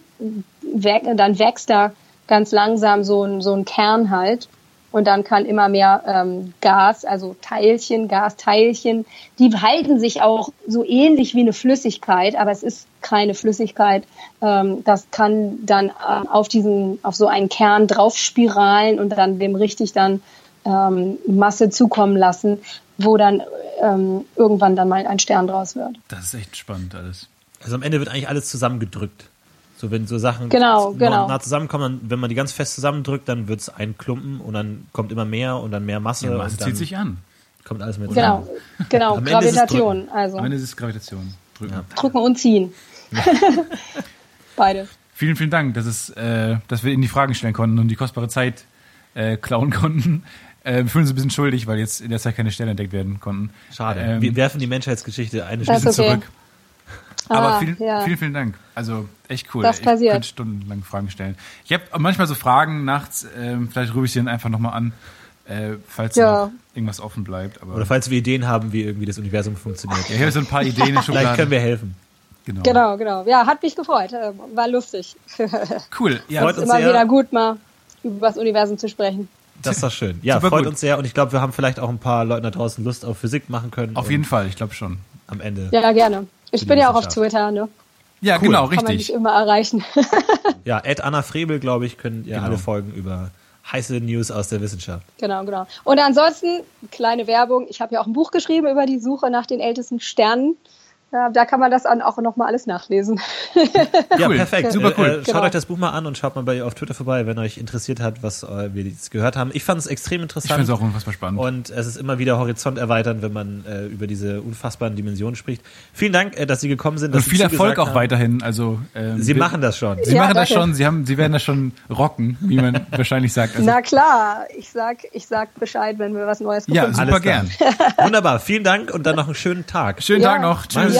dann wächst da ganz langsam so ein, so ein Kern halt und dann kann immer mehr ähm, Gas, also Teilchen, Gasteilchen, die halten sich auch so ähnlich wie eine Flüssigkeit, aber es ist keine Flüssigkeit. Ähm, das kann dann äh, auf diesen, auf so einen Kern draufspiralen und dann dem richtig dann ähm, Masse zukommen lassen. wo dann ähm, irgendwann dann mal ein Stern draus wird. Das ist echt spannend alles. Also am Ende wird eigentlich alles zusammengedrückt. So wenn so Sachen Genau, nah- genau. nah zusammenkommen, dann, wenn man die ganz fest zusammendrückt, dann wird es ein Klumpen und dann kommt immer mehr und dann mehr Masse. Ja, und Masse zieht sich an. kommt alles mit Genau, genau, Am Gravitation. Also Am Ende ist es Gravitation. Drücken. drücken und ziehen. Beide. Vielen, vielen Dank, dass, es, äh, dass wir Ihnen die Fragen stellen konnten und die kostbare Zeit äh, klauen konnten. Äh, wir fühlen uns ein bisschen schuldig, weil jetzt in der Zeit keine Stellen entdeckt werden konnten. Schade. Ähm, Wir werfen die Menschheitsgeschichte eine Stunde okay. zurück. Aber Ah, vielen, ja. vielen, vielen Dank. Also echt cool. Das ich passiert. könnte stundenlang Fragen stellen. Ich habe manchmal so Fragen nachts, ähm, vielleicht rufe ich sie dann einfach nochmal an, äh, falls Ja. noch irgendwas offen bleibt. Aber Oder falls wir Ideen haben, wie irgendwie das Universum funktioniert. ja, ich habe so ein paar Ideen Schublade. Vielleicht können wir helfen. Genau. Genau, genau. Ja, hat mich gefreut. äh, War lustig. Cool. Ja, Freut uns Immer sehr. wieder gut, mal über das Universum zu sprechen. Das ist doch schön. Ja, Super freut gut. uns sehr und ich glaube, wir haben vielleicht auch ein paar Leuten da draußen Lust auf Physik machen können. auf jeden Fall, ich glaube schon. Am Ende. Ja, gerne. Ich bin ja auch auf. Twitter, ne? Ja, Cool. genau, Kann man mich richtig. immer erreichen. Ja, Ed Anna Frebel, glaube ich, könnt ihr Genau. alle folgen über heiße News aus der Wissenschaft. genau, genau. Und ansonsten, kleine Werbung. Ich habe ja auch ein Buch geschrieben über die Suche nach den ältesten Sternen. Ja, da kann man das dann auch nochmal alles nachlesen. Ja, Cool. perfekt. Super cool. Äh, schaut Genau. euch das Buch mal an und schaut mal bei ihr auf Twitter vorbei, wenn euch interessiert hat, was äh, wir jetzt gehört haben. Ich fand es extrem Ich interessant. finde es auch unfassbar spannend. Und es ist immer wieder Horizont erweitern, wenn man äh, über diese unfassbaren Dimensionen spricht. Vielen Dank, äh, dass Sie gekommen sind. und viel Erfolg auch haben. weiterhin. Also ähm, Sie wir- machen das schon. Sie Ja, machen das danke. schon. Sie haben, Sie werden das schon rocken, wie man wahrscheinlich sagt. Also, Na klar, ich sag, ich sag Bescheid, wenn wir was Neues ja, gefunden super Alles gern. klar. Wunderbar. Vielen Dank und dann noch einen schönen Tag. Schönen Ja. Tag noch. Tschüss. Sie